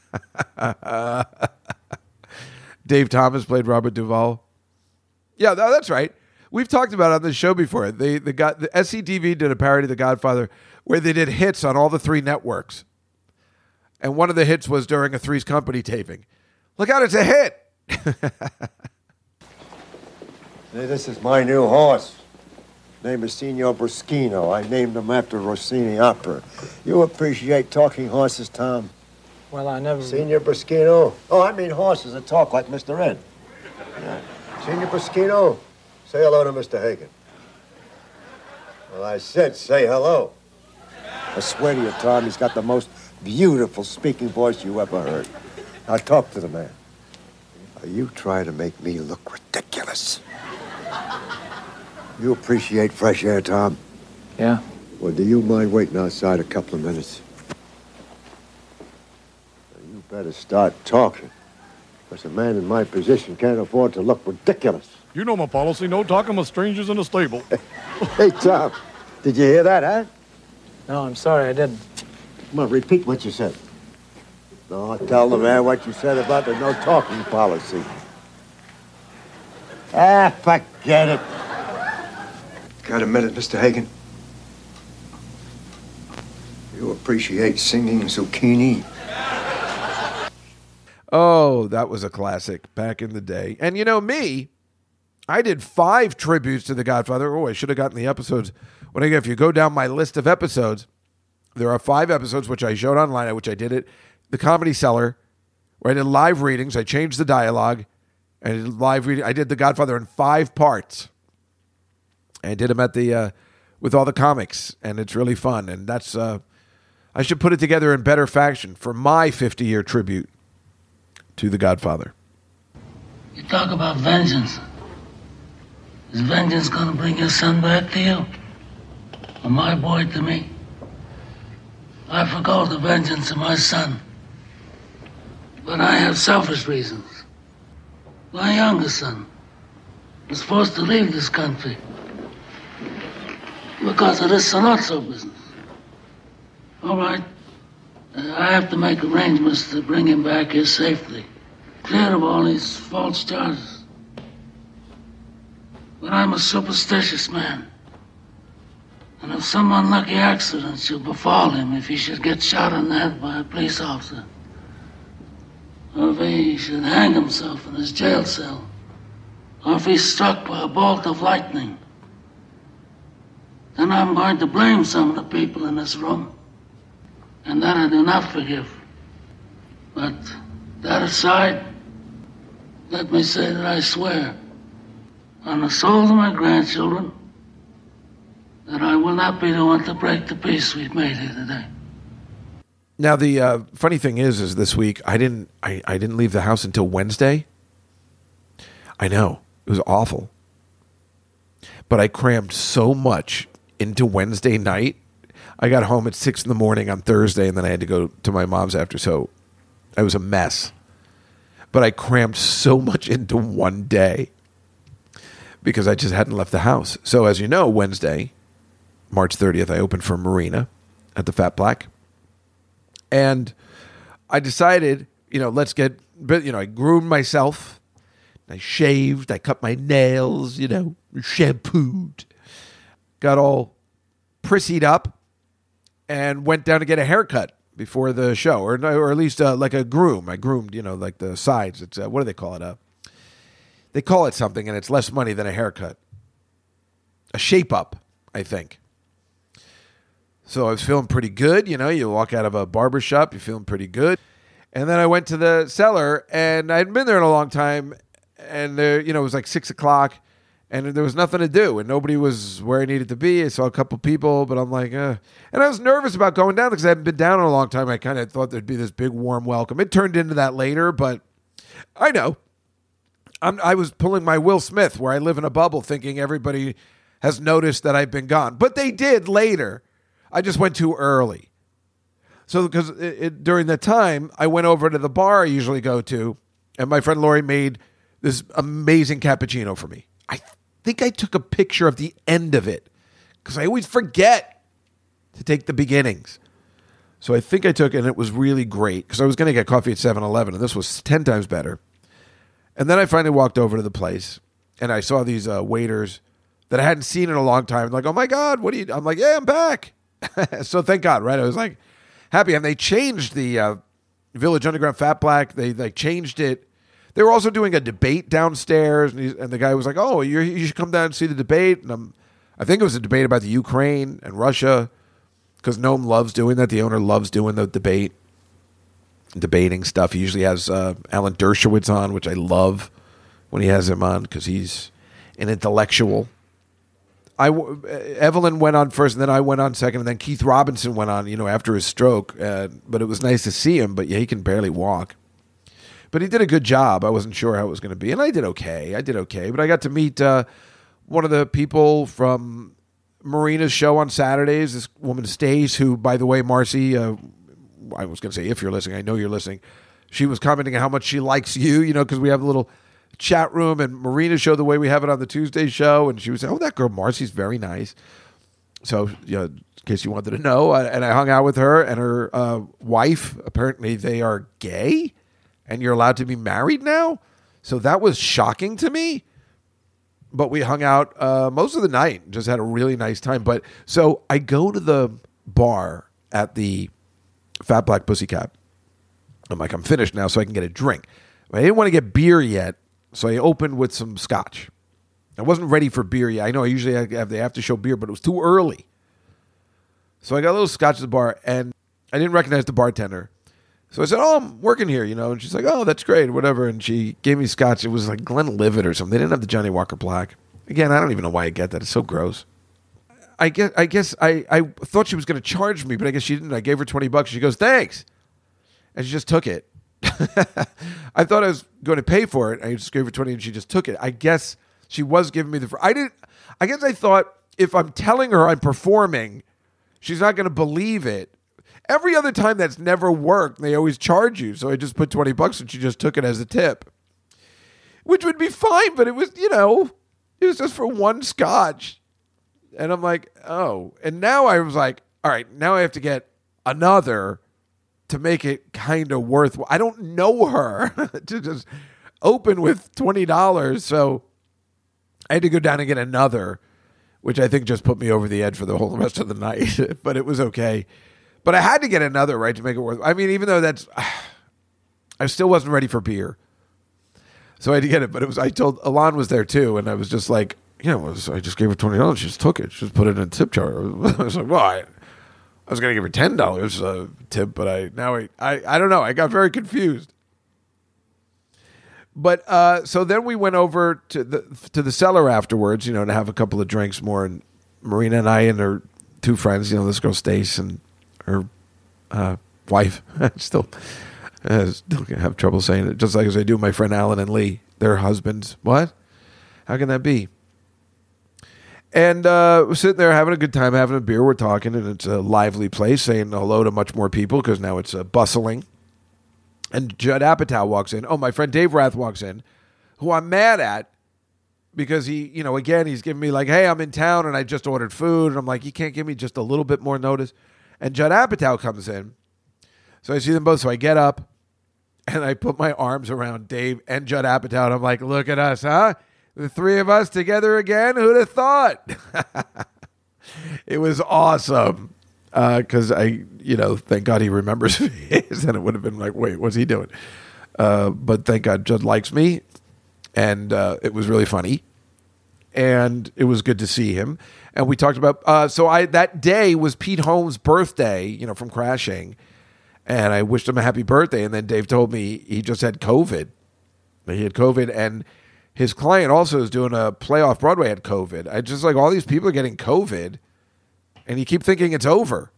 Dave Thomas played Robert Duvall. Yeah, that's right. We've talked about on this show before. They the got the SCTV did a parody of The Godfather where they did hits on all the three networks, and one of the hits was during a Three's Company taping. Look out, it's a hit. This is my new horse. Name is Signor Bruschino. I named him after Rossini opera. You appreciate talking horses, Tom? Well, I never. Signor Bruschino. Oh, I mean horses that talk like Mr. Ed. Yeah. Signor Bruschino, say hello to Mr. Hagen. Well, I said say hello. I swear to you, Tom, he's got the most beautiful speaking voice you ever heard. Now talk to the man. Are you trying to make me look ridiculous? You appreciate fresh air, Tom? Yeah. Well, do you mind waiting outside a couple of minutes? You better start talking. Because a man in my position can't afford to look ridiculous. You know my policy, no talking with strangers in the stable. Hey, Tom, did you hear that, huh? No, I'm sorry, I didn't. Come on, repeat what you said. No, tell the man what you said about the no talking policy. Ah, forget it. Got a minute, Mr. Hagen? You appreciate singing zucchini? Oh, that was a classic back in the day. And you know me, I did five tributes to The Godfather. Oh, I should have gotten the episodes. When I if you go down my list of episodes, there are five episodes which I showed online, which I did it. The Comedy Cellar, where I did live readings. I changed the dialogue. I did live reading. I did The Godfather in five parts. I did them at the uh, with all the comics, and it's really fun. And that's uh, I should put it together in better fashion for my 50 year tribute to The Godfather. You talk about vengeance. Is vengeance gonna bring your son back to you? Or my boy to me? I forgo the vengeance of my son. But I have selfish reasons. My youngest son was forced to leave this country because of this Sollozzo business. All right. I have to make arrangements to bring him back here safely, clear of all these false charges. But I'm a superstitious man. And if some unlucky accident should befall him, if he should get shot in the head by a police officer, or if he should hang himself in his jail cell, or if he's struck by a bolt of lightning, then I'm going to blame some of the people in this room. And that I do not forgive. But that aside, let me say that I swear on the souls of my grandchildren that I will not be the one to break the peace we've made here today. Now the uh, funny thing is, is this week I didn't I, I didn't leave the house until Wednesday. I know it was awful, but I crammed so much into Wednesday night. I got home at six in the morning on Thursday, and then I had to go to my mom's after. So I was a mess. But I crammed so much into one day because I just hadn't left the house. So as you know, Wednesday, March 30th, I opened for Marina at the Fat Black. And I decided, you know, let's get, you know, I groomed myself. I shaved. I cut my nails, you know, shampooed. Got all prissied up and went down to get a haircut before the show, or, or at least uh, like a groom. I groomed, you know, like the sides. It's, uh, what do they call it? Uh, they call it something, and it's less money than a haircut. A shape up, I think. So I was feeling pretty good. You know, you walk out of a barber shop, you're feeling pretty good. And then I went to the cellar, and I hadn't been there in a long time. And there, you know, it was like six o'clock, and there was nothing to do, and nobody was where I needed to be. I saw a couple people, but I'm like, uh. and I was nervous about going down because I hadn't been down in a long time. I kind of thought there'd be this big warm welcome. It turned into that later, but I know. I'm, I was pulling my Will Smith, where I live in a bubble, thinking everybody has noticed that I've been gone, but they did later. I just went too early. So because it, it, during the time, I went over to the bar I usually go to, and my friend Lori made this amazing cappuccino for me. I think I took a picture of the end of it because I always forget to take the beginnings. So I think I took, and it was really great because I was going to get coffee at 7 Eleven, and this was 10 times better. And then I finally walked over to the place, and I saw these uh, waiters that I hadn't seen in a long time. Like, oh my God, what are you? I'm like, yeah, I'm back. so thank God, right? I was like happy. And they changed the uh, Village Underground Fat Black, they, they changed it. They were also doing a debate downstairs, and, he, and the guy was like, "Oh, you should come down and see the debate." And I'm, I think it was a debate about the Ukraine and Russia, because Noam loves doing that. The owner loves doing the debate, debating stuff. He usually has uh, Alan Dershowitz on, which I love when he has him on because he's an intellectual. I w- Evelyn went on first, and then I went on second, and then Keith Robinson went on. You know, after his stroke, uh, but it was nice to see him. But yeah, he can barely walk but he did a good job. I wasn't sure how it was going to be, and I did okay. I did okay, but I got to meet uh, one of the people from Marina's show on Saturdays. This woman Stace, who, by the way, Marcy, uh, I was going to say if you're listening, I know you're listening. She was commenting on how much she likes you, you know, because we have a little chat room and Marina show the way we have it on the Tuesday show, and she was saying, "Oh, that girl Marcy's very nice." So, you know, in case you wanted to know, I, and I hung out with her and her uh, wife. Apparently, they are gay and you're allowed to be married now. So that was shocking to me. But we hung out uh, most of the night, just had a really nice time. But so I go to the bar at the Fat Black Pussycat. I'm like, I'm finished now, so I can get a drink. I didn't want to get beer yet, so I opened with some scotch. I wasn't ready for beer yet. I know I usually have the after show beer, but it was too early. So I got a little scotch at the bar, and I didn't recognize the bartender. So I said, "Oh, I'm working here," you know, and she's like, "Oh, that's great, whatever." And she gave me scotch. It was like Glenlivet or something. They didn't have the Johnny Walker Black. Again, I don't even know why I get that. It's so gross. I guess I guess I, I thought she was going to charge me, but I guess she didn't. I gave her twenty bucks. She goes, "Thanks," and she just took it. I thought I was going to pay for it. I just gave her twenty, and she just took it. I guess she was giving me the. I didn't. I guess I thought if I'm telling her I'm performing, she's not going to believe it. Every other time that's never worked, they always charge you. So I just put 20 bucks and she just took it as a tip, which would be fine, but it was, you know, it was just for one scotch. And I'm like, oh. And now I was like, all right, now I have to get another to make it kind of worthwhile. I don't know her to just open with $20. So I had to go down and get another, which I think just put me over the edge for the whole rest of the night. but it was okay. But I had to get another right to make it worth. I mean, even though that's, I still wasn't ready for beer, so I had to get it. But it was. I told Alon was there too, and I was just like, well, so I just gave her twenty dollars. She just took it. She just put it in a tip jar. I was like, well, I, I was to give her ten dollars uh, tip, but I now I, I I don't know. I got very confused. But uh, so then we went over to the to the cellar afterwards, you know, to have a couple of drinks more. And Marina and I and her two friends, you know, this girl Stace and her uh, wife. still, uh, still have trouble saying it, just like as I do my friend Alan and Lee, their husbands. What? How can that be? And uh, we're sitting there having a good time, having a beer. We're talking, and it's a lively place, saying hello to much more people because now it's uh, bustling. And Judd Apatow walks in. Oh, my friend Dave Rath walks in, who I'm mad at because he, you know, again, he's giving me like, hey, I'm in town and I just ordered food. And I'm like, you can't give me just a little bit more notice and Judd Apatow comes in. So I see them both. So I get up and I put my arms around Dave and Judd Apatow. And I'm like, look at us, huh? The three of us together again. Who'd have thought? it was awesome. Because uh, I, you know, thank God he remembers me. and it would have been like, wait, what's he doing? Uh, but thank God Judd likes me. And uh, it was really funny. And it was good to see him and we talked about. Uh, so I that day was Pete Holmes' birthday, you know, from crashing, and I wished him a happy birthday. And then Dave told me he just had COVID. He had COVID, and his client also is doing a play off Broadway had COVID. I just like all these people are getting COVID, and you keep thinking it's over.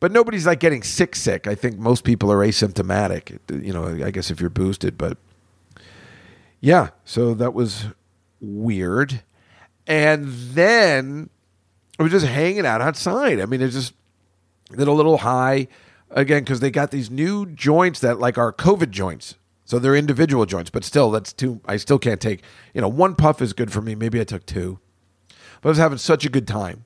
But nobody's like getting sick, sick. I think most people are asymptomatic. You know, I guess if you're boosted, but yeah. So that was weird. And then I was just hanging out outside. I mean, it's just did a little high again because they got these new joints that like are COVID joints. So they're individual joints, but still, that's too. I still can't take. You know, one puff is good for me. Maybe I took two, but I was having such a good time.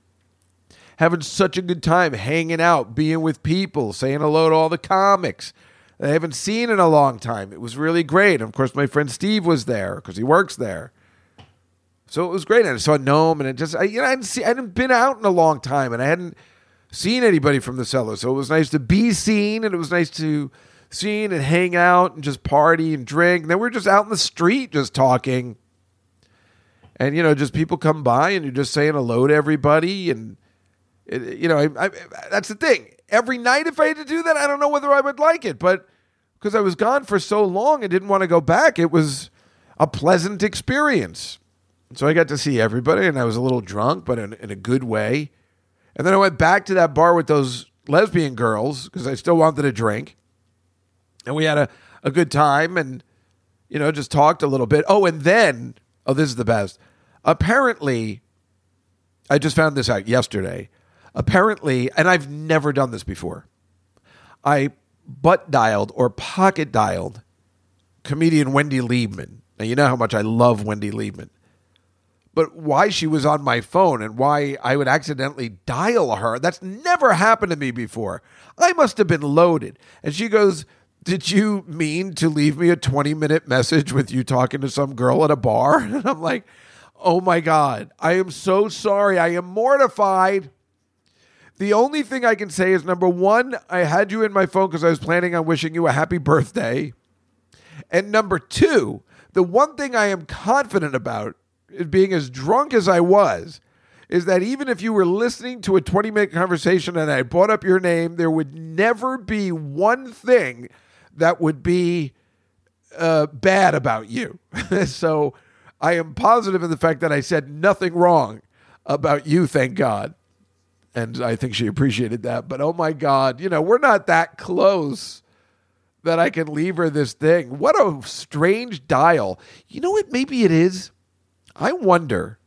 having such a good time hanging out, being with people, saying hello to all the comics that I haven't seen in a long time. It was really great. Of course, my friend Steve was there because he works there. So it was great. And I saw Noam, and it just, I, you know, I hadn't, see, I hadn't been out in a long time, and I hadn't seen anybody from the cellar. So it was nice to be seen, and it was nice to seen and hang out and just party and drink. And then we are just out in the street just talking. And, you know, just people come by and you're just saying hello to everybody. And, it, you know, I, I, that's the thing. Every night, if I had to do that, I don't know whether I would like it. But because I was gone for so long and didn't want to go back, it was a pleasant experience. So I got to see everybody, and I was a little drunk, but in, in a good way. And then I went back to that bar with those lesbian girls because I still wanted a drink. And we had a, a good time and you know just talked a little bit. Oh and then oh this is the best. Apparently i just found this out yesterday. Apparently and i've never done this before. I butt dialed or pocket dialed comedian wendy liebman. Now you know how much i love wendy liebman but why she was on my phone and why I would accidentally dial her, that's never happened to me before. I must have been loaded. And she goes, did you mean to leave me a 20 minute message with you talking to some girl at a bar? And I'm like, oh my God, I am so sorry. I am mortified. The only thing I can say is number one, I had you in my phone because I was planning on wishing you a happy birthday. And number two, the one thing I am confident about, being as drunk as I was, is that even if you were listening to a 20 minute conversation and I brought up your name, there would never be one thing that would be uh, bad about you. so I am positive in the fact that I said nothing wrong about you, thank God. And I think she appreciated that. But oh my God, you know, we're not that close that I can leave her this thing. What a strange dial. You know what? Maybe it is. I wonder.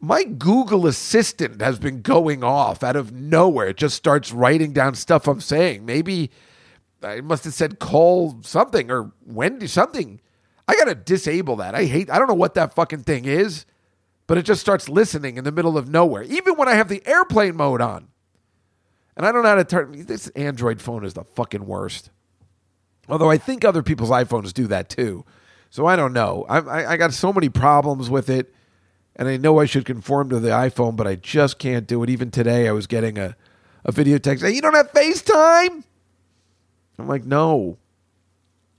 My Google Assistant has been going off out of nowhere. It just starts writing down stuff I'm saying. Maybe I must have said call something or Wendy something. I gotta disable that. I hate. I don't know what that fucking thing is, but it just starts listening in the middle of nowhere, even when I have the airplane mode on. And I don't know how to turn. This Android phone is the fucking worst. Although I think other people's iPhones do that too, so I don't know. I, I, I got so many problems with it, and I know I should conform to the iPhone, but I just can't do it. Even today, I was getting a a video text. Hey, you don't have FaceTime. I'm like, no.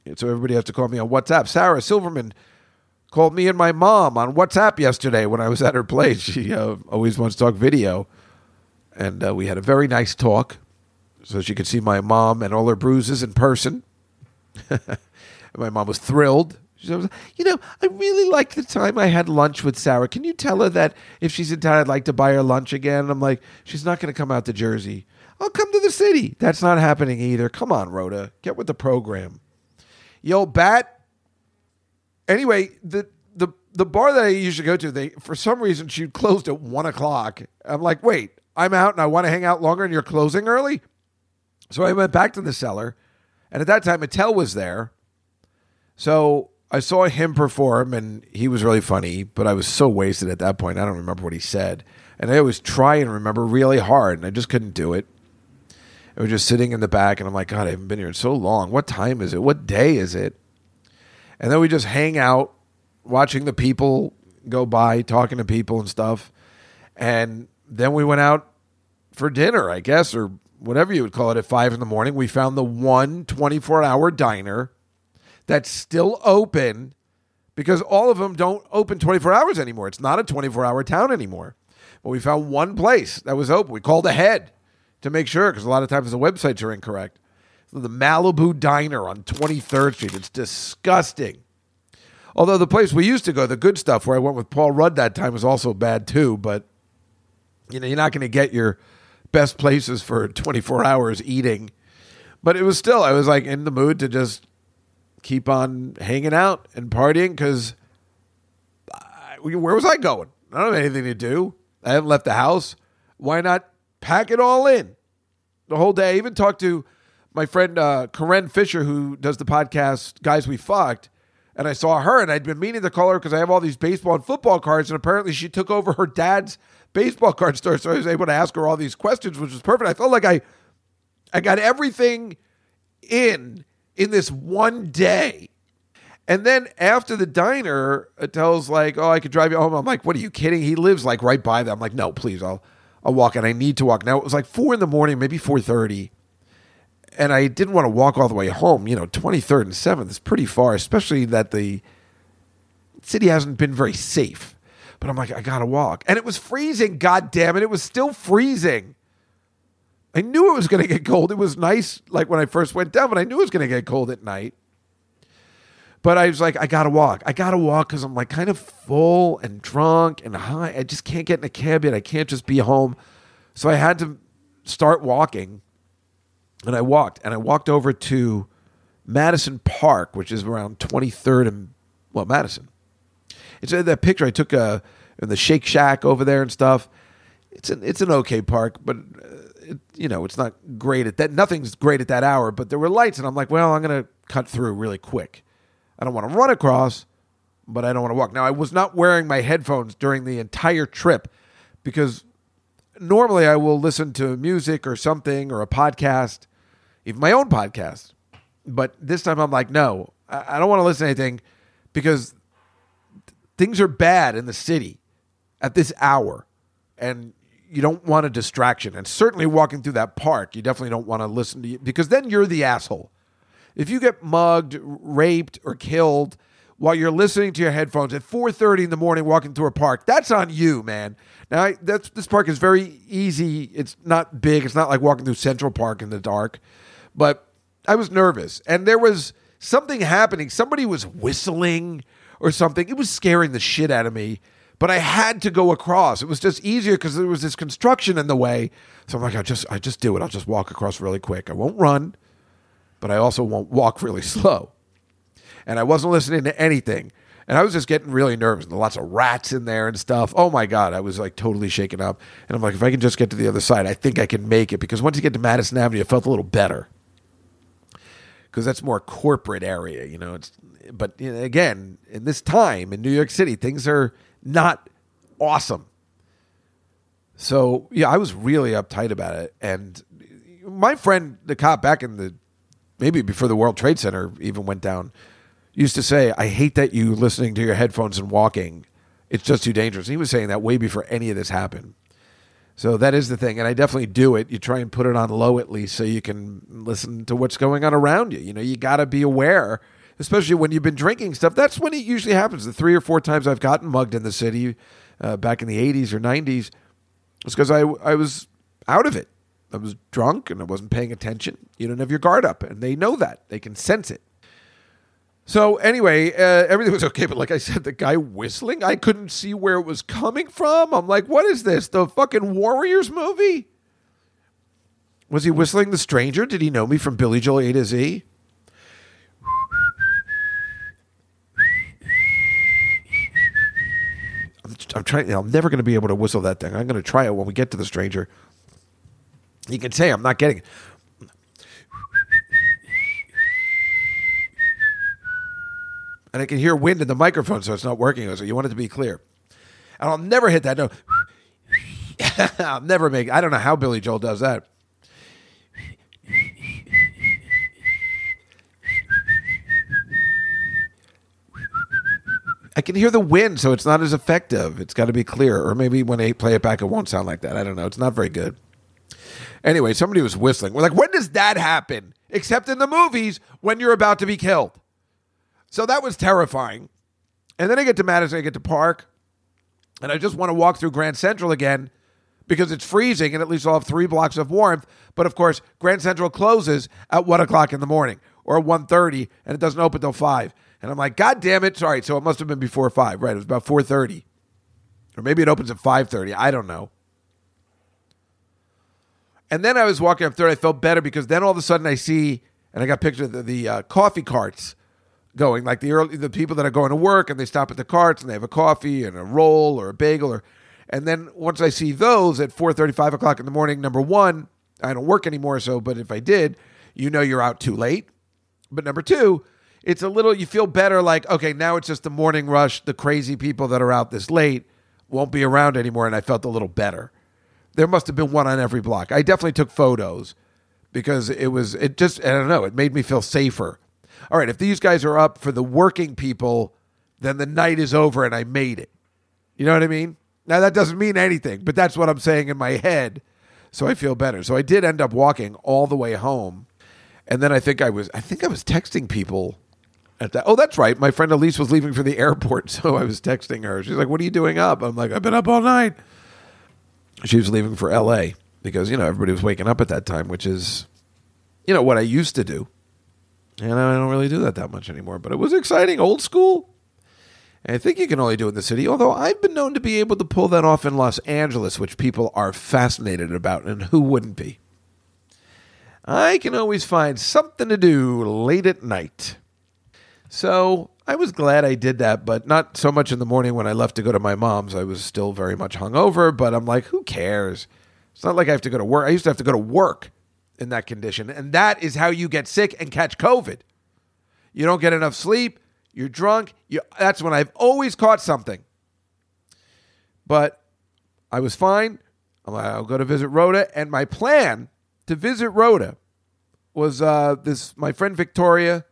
And so everybody has to call me on WhatsApp. Sarah Silverman called me and my mom on WhatsApp yesterday when I was at her place. She uh, always wants to talk video. And uh, we had a very nice talk so she could see my mom and all her bruises in person. my mom was thrilled. You know, I really like the time I had lunch with Sarah. Can you tell her that if she's in town, I'd like to buy her lunch again? And I'm like, she's not going to come out to Jersey. I'll come to the city. That's not happening either. Come on, Rhoda. Get with the program. Yo, Bat. Anyway, the the the bar that I usually go to, they for some reason she closed at one o'clock. I'm like, wait, I'm out and I want to hang out longer and you're closing early? So I went back to the cellar, and at that time Mattel was there. So I saw him perform and he was really funny, but I was so wasted at that point. I don't remember what he said. And I always try and remember really hard, and I just couldn't do it. I was just sitting in the back, and I'm like, God, I haven't been here in so long. What time is it? What day is it? And then we just hang out, watching the people go by, talking to people and stuff. And then we went out for dinner, I guess, or whatever you would call it, at five in the morning. We found the one 24 hour diner that's still open because all of them don't open 24 hours anymore. It's not a 24 hour town anymore. But we found one place that was open. We called ahead to make sure because a lot of times the websites are incorrect. So the Malibu Diner on 23rd Street. It's disgusting. Although the place we used to go, the good stuff where I went with Paul Rudd that time was also bad too, but you know, you're not going to get your best places for 24 hours eating. But it was still, I was like in the mood to just keep on hanging out and partying because where was I going? I don't have anything to do. I haven't left the house. Why not pack it all in the whole day. I even talked to my friend uh, Corinne Fisher, who does the podcast Guys We Fucked, and I saw her, and I'd been meaning to call her because I have all these baseball and football cards, and apparently she took over her dad's baseball card store, so I was able to ask her all these questions, which was perfect. I felt like I I got everything in in this one day. And then after the diner, tells like, "Oh, I could drive you home." I'm like, "What are you kidding?" He lives like right by them. I'm like, "No, please, I'll I'll walk." And I need to walk. Now it was like four in the morning, maybe four thirty, and I didn't want to walk all the way home. You know, twenty third and seventh is pretty far, especially that the city hasn't been very safe. But I'm like, I gotta walk, and it was freezing. God damn it, it was still freezing. I knew it was going to get cold. It was nice, like when I first went down, but I knew it was going to get cold at night. But I was like, I gotta walk. I gotta walk because I'm like kind of full and drunk and high. I just can't get in a cab yet. I can't just be home. So I had to start walking. And I walked. And I walked over to Madison Park, which is around 23rd and, well, Madison. It's uh, that picture I took uh, in the Shake Shack over there and stuff. It's an, it's an okay park, but, uh, you know, it's not great at that. Nothing's great at that hour, but there were lights. And I'm like, well, I'm going to cut through really quick. I don't want to run across, but I don't want to walk. Now, I was not wearing my headphones during the entire trip because normally I will listen to music or something or a podcast, even my own podcast. But this time I'm like, no, I I don't want to listen to anything because things are bad in the city at this hour. And you don't want a distraction. And certainly walking through that park, you definitely don't want to listen to you because then you're the asshole. If you get mugged, raped, or killed while you're listening to your headphones at 4:30 in the morning walking through a park, that's on you, man. Now, I, this park is very easy. It's not big. It's not like walking through Central Park in the dark. But I was nervous, and there was something happening. Somebody was whistling or something. It was scaring the shit out of me. But I had to go across. It was just easier because there was this construction in the way. So I'm like, I just, I just do it. I'll just walk across really quick. I won't run but I also won't walk really slow. And I wasn't listening to anything. And I was just getting really nervous. There lots of rats in there and stuff. Oh my God. I was like totally shaken up. And I'm like, if I can just get to the other side, I think I can make it. Because once you get to Madison Avenue, it felt a little better. Because that's more corporate area, you know. It's but you know, again, in this time in New York City, things are not awesome. So yeah, I was really uptight about it. And my friend, the cop back in the maybe before the World Trade Center even went down, used to say, I hate that you listening to your headphones and walking. It's just too dangerous. And he was saying that way before any of this happened. So that is the thing. And I definitely do it. You try and put it on low at least so you can listen to what's going on around you. You know, you got to be aware, especially when you've been drinking stuff. That's when it usually happens. The three or four times I've gotten mugged in the city uh, back in the 80s or 90s was because I, I was out of it. I was drunk and I wasn't paying attention. You don't have your guard up, and they know that. They can sense it. So anyway, uh, everything was okay, but like I said, the guy whistling, I couldn't see where it was coming from. I'm like, what is this? The fucking Warriors movie? Was he whistling The Stranger? Did he know me from Billy Joel A to Z? I'm, trying. I'm never going to be able to whistle that thing. I'm going to try it when we get to The Stranger. You can say I'm not getting it. And I can hear wind in the microphone, so it's not working. So you want it to be clear. And I'll never hit that note. I'll never make. I don't know how Billy Joel does that. I can hear the wind, so it's not as effective. It's got to be clear, or maybe when I play it back, it won't sound like that. I don't know. It's not very good. Anyway, somebody was whistling. We're like, when does that happen? Except in the movies when you're about to be killed. So that was terrifying. And then I get to Madison, I get to Park, and I just want to walk through Grand Central again because it's freezing and at least I'll have three blocks of warmth. But of course, Grand Central closes at one o'clock in the morning or 1.30 and it doesn't open till five. And I'm like, God damn it. Sorry. So it must have been before five, right? It was about 4.30. Or maybe it opens at 5.30. I don't know. And then I was walking up there. I felt better because then all of a sudden I see, and I got pictures of the, the uh, coffee carts going, like the early the people that are going to work and they stop at the carts and they have a coffee and a roll or a bagel or, and then once I see those at four thirty, five o'clock in the morning, number one, I don't work anymore, so but if I did, you know you're out too late. But number two, it's a little you feel better like okay now it's just the morning rush, the crazy people that are out this late won't be around anymore, and I felt a little better. There must have been one on every block. I definitely took photos because it was it just I don't know, it made me feel safer. All right, if these guys are up for the working people, then the night is over and I made it. You know what I mean? Now that doesn't mean anything, but that's what I'm saying in my head. So I feel better. So I did end up walking all the way home. And then I think I was I think I was texting people at that. Oh, that's right. My friend Elise was leaving for the airport, so I was texting her. She's like, "What are you doing up?" I'm like, "I've been up all night." She was leaving for L.A. because you know everybody was waking up at that time, which is, you know, what I used to do, and I don't really do that that much anymore. But it was exciting, old school. And I think you can only do it in the city, although I've been known to be able to pull that off in Los Angeles, which people are fascinated about, and who wouldn't be? I can always find something to do late at night. So I was glad I did that, but not so much in the morning when I left to go to my mom's. I was still very much hungover, but I'm like, who cares? It's not like I have to go to work. I used to have to go to work in that condition, and that is how you get sick and catch COVID. You don't get enough sleep, you're drunk. You, that's when I've always caught something. But I was fine. I'm like, I'll go to visit Rhoda, and my plan to visit Rhoda was uh, this my friend Victoria,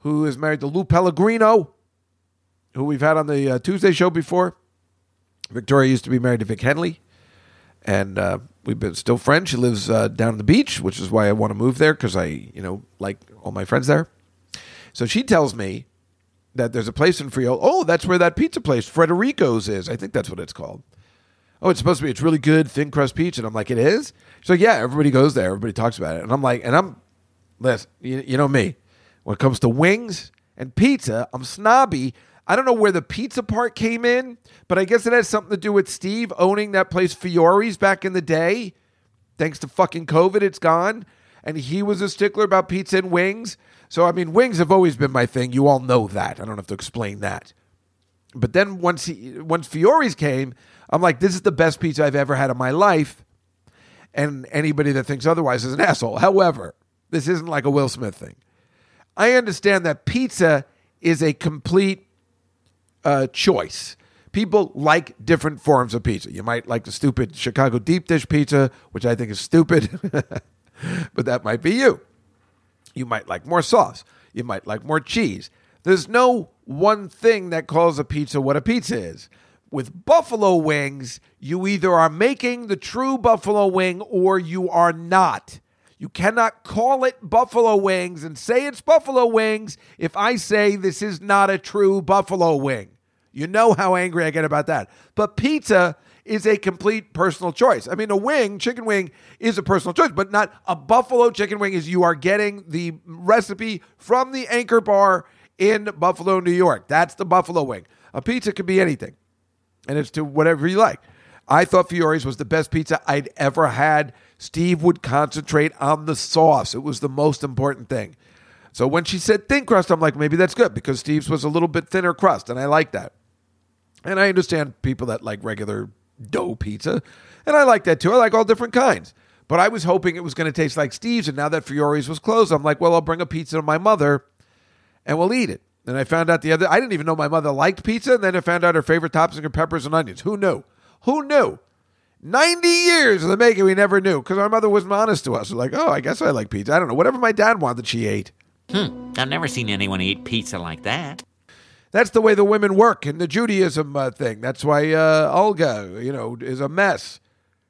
who is married to Lou Pellegrino, who we've had on the uh, Tuesday show before. Victoria used to be married to Vic Henley, and uh, we've been still friends. She lives uh, down the beach, which is why I want to move there because I, you know, like all my friends there. So she tells me that there's a place in Frio. Oh, that's where that pizza place, Frederico's, is. I think that's what it's called. Oh, it's supposed to be. It's really good thin crust pizza. And I'm like, it is. She's like, yeah. Everybody goes there. Everybody talks about it. And I'm like, and I'm, listen, you, you know me. When it comes to wings and pizza, I'm snobby. I don't know where the pizza part came in, but I guess it has something to do with Steve owning that place Fiore's back in the day. Thanks to fucking COVID, it's gone. And he was a stickler about pizza and wings. So, I mean, wings have always been my thing. You all know that. I don't have to explain that. But then once he, once Fiore's came, I'm like, this is the best pizza I've ever had in my life. And anybody that thinks otherwise is an asshole. However, this isn't like a Will Smith thing. I understand that pizza is a complete uh, choice. People like different forms of pizza. You might like the stupid Chicago deep dish pizza, which I think is stupid, but that might be you. You might like more sauce. You might like more cheese. There's no one thing that calls a pizza what a pizza is. With buffalo wings, you either are making the true buffalo wing or you are not. You cannot call it buffalo wings and say it's buffalo wings if I say this is not a true buffalo wing. You know how angry I get about that. But pizza is a complete personal choice. I mean, a wing, chicken wing, is a personal choice, but not a buffalo chicken wing. Is you are getting the recipe from the Anchor Bar in Buffalo, New York. That's the buffalo wing. A pizza could be anything, and it's to whatever you like. I thought Fiore's was the best pizza I'd ever had. Steve would concentrate on the sauce. It was the most important thing. So when she said thin crust, I'm like, maybe that's good because Steve's was a little bit thinner crust, and I like that. And I understand people that like regular dough pizza. And I like that too. I like all different kinds. But I was hoping it was going to taste like Steve's. And now that Fiore's was closed, I'm like, well, I'll bring a pizza to my mother and we'll eat it. And I found out the other, I didn't even know my mother liked pizza. And then I found out her favorite toppings are peppers and onions. Who knew? Who knew? 90 years of the making, we never knew because our mother wasn't honest to us. We're like, oh, I guess I like pizza. I don't know. Whatever my dad wanted, she ate. Hmm. I've never seen anyone eat pizza like that. That's the way the women work in the Judaism uh, thing. That's why uh, Olga, you know, is a mess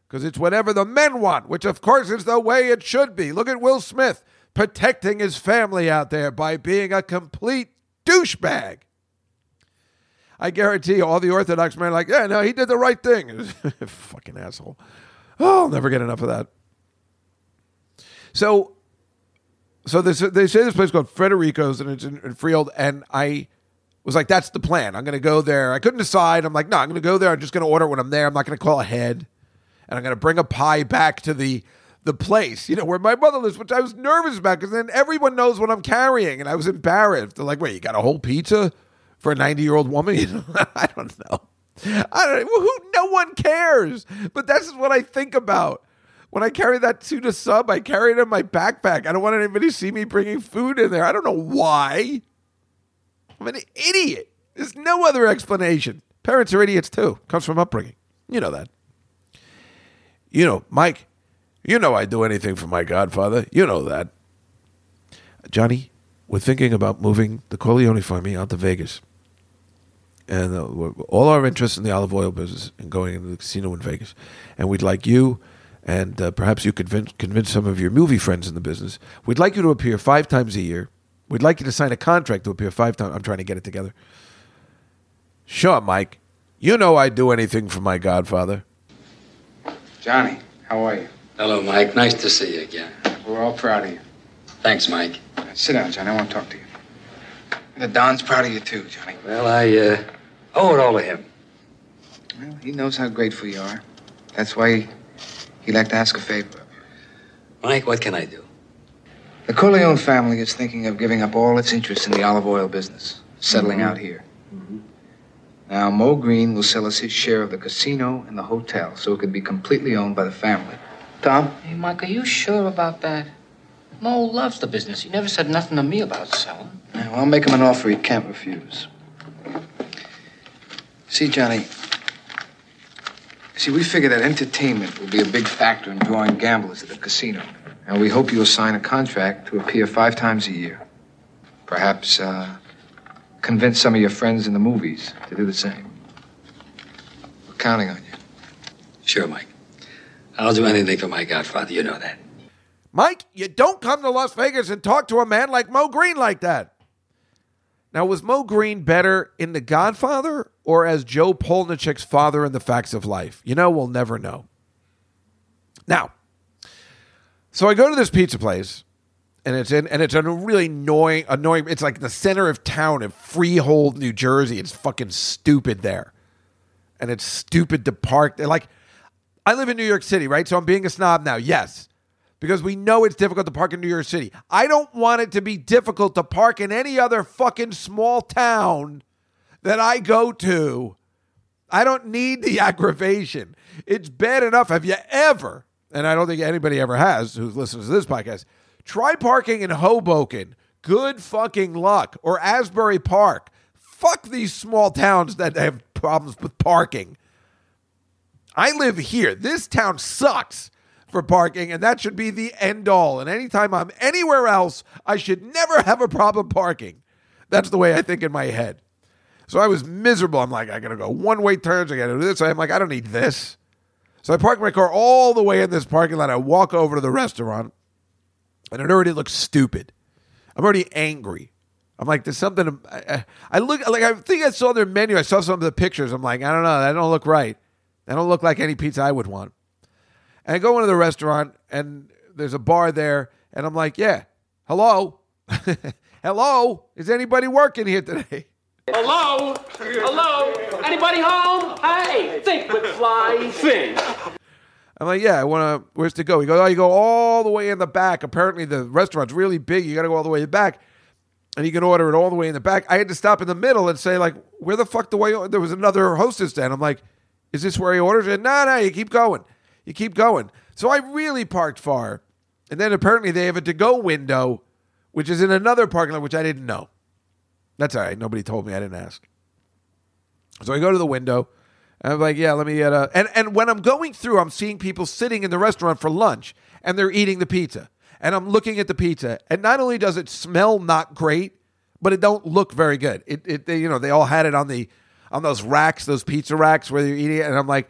because it's whatever the men want, which of course is the way it should be. Look at Will Smith protecting his family out there by being a complete douchebag. I guarantee you, all the Orthodox men are like, yeah, no, he did the right thing. Fucking asshole. Oh, I'll never get enough of that. So, so this, they say this place called Frederico's and it's in, in Freehold, and I was like, that's the plan. I'm going to go there. I couldn't decide. I'm like, no, I'm going to go there. I'm just going to order when I'm there. I'm not going to call ahead. And I'm going to bring a pie back to the the place, you know, where my mother lives, which I was nervous about because then everyone knows what I'm carrying. And I was embarrassed. They're like, wait, you got a whole pizza for a 90 year old woman? I don't know. I don't. Who, no one cares. But that's what I think about. When I carry that tuna sub, I carry it in my backpack. I don't want anybody to see me bringing food in there. I don't know why. I'm an idiot. There's no other explanation. Parents are idiots too. Comes from upbringing. You know that. You know, Mike, you know I'd do anything for my godfather. You know that. Johnny, we're thinking about moving the Corleone family out to Vegas. And uh, all our interest in the olive oil business and going into the casino in Vegas. And we'd like you, and uh, perhaps you could convince, convince some of your movie friends in the business. We'd like you to appear five times a year. We'd like you to sign a contract to appear five times. I'm trying to get it together. Sure, Mike. You know I'd do anything for my godfather. Johnny, how are you? Hello, Mike. Nice to see you again. We're all proud of you. Thanks, Mike. Sit down, Johnny. I want to talk to you. The Don's proud of you too, Johnny. Well, I uh, owe it all to him. Well, he knows how grateful you are. That's why he, he'd like to ask a favor. Mike, what can I do? The Corleone family is thinking of giving up all its interest in the olive oil business, settling mm-hmm. out here. Mm-hmm. Now, Moe Greene will sell us his share of the casino and the hotel so it could be completely owned by the family. Tom? Hey, Mike, are you sure about that? Moe loves the business. He never said nothing to me about selling. Well, I'll make him an offer he can't refuse. See, Johnny, see, we figure that entertainment will be a big factor in drawing gamblers at the casino. And we hope you'll sign a contract to appear five times a year. Perhaps uh, convince some of your friends in the movies to do the same. We're counting on you. Sure, Mike. I'll do anything for my godfather. You know that. Mike, you don't come to Las Vegas and talk to a man like Moe Greene like that. Now, was Moe Greene better in The Godfather or as Jo Polniaczek's father in The Facts of Life? You know, we'll never know. Now, so I go to this pizza place, and it's in, and it's a really annoying, annoying. It's like the center of town in Freehold, New Jersey. It's fucking stupid there, and it's stupid to park. They're like, I live in New York City, right? So I'm being a snob now. Yes, because we know it's difficult to park in New York City. I don't want it to be difficult to park in any other fucking small town that I go to. I don't need the aggravation. It's bad enough. Have you ever, and I don't think anybody ever has who listens to this podcast, try parking in Hoboken. Good fucking luck. Or Asbury Park. Fuck these small towns that have problems with parking. I live here. This town sucks for parking, and that should be the end all. And anytime I'm anywhere else, I should never have a problem parking. That's the way I think in my head. So I was miserable. I'm like, I gotta go one way turns. I gotta do this. I'm like, I don't need this. So I park my car all the way in this parking lot. I walk over to the restaurant, and it already looks stupid. I'm already angry. I'm like, there's something. I, I- I look like I think I saw their menu. I saw some of the pictures. I'm like, I don't know. That don't look right. That don't look like any pizza I would want. And I go into the restaurant, and there's a bar there, and I'm like, yeah, hello, hello, is anybody working here today? Hello? Hello? Anybody home? Hey, think with fly, think. I'm like, yeah, I want to. Where's to go? He goes, oh, you go all the way in the back. Apparently, the restaurant's really big. You got to go all the way back, and you can order it all the way in the back. I had to stop in the middle and say, like, where the fuck do I? There was another hostess stand. I'm like, is this where he orders it? No, no, you keep going. You keep going. So I really parked far, and then apparently they have a to-go window, which is in another parking lot, which I didn't know. That's all right. Nobody told me. I didn't ask. So I go to the window. And I'm like, yeah, let me get a. And, and when I'm going through, I'm seeing people sitting in the restaurant for lunch and they're eating the pizza. And I'm looking at the pizza. And not only does it smell not great, but it don't look very good. It, it they, you know, they all had it on the on those racks, those pizza racks where they're eating it. And I'm like,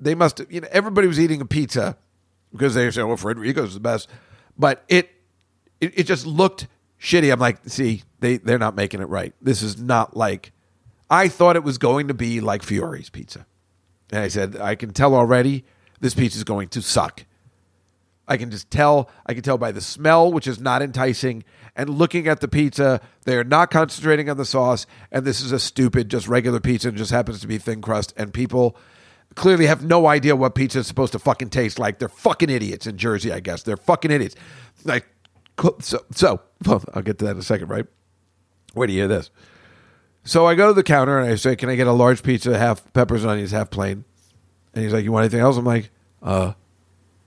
they must, have, you know, everybody was eating a pizza because they said, well, Federici's the best. But it, it, it just looked shitty. I'm like, see, they, they're not making it right. This is not like, I thought it was going to be like Fiore's pizza. And I said, I can tell already this pizza is going to suck. I can just tell. I can tell by the smell, which is not enticing, and looking at the pizza, they are not concentrating on the sauce. And this is a stupid, just regular pizza, and just happens to be thin crust. And people clearly have no idea what pizza is supposed to fucking taste like. They're fucking idiots in Jersey, I guess. They're fucking idiots. Like, so, so well, I'll get to that in a second, right? Wait to hear this. So I go to the counter and I say, "Can I get a large pizza, half peppers and onions, half plain?" And he's like, "You want anything else?" I'm like, "Uh,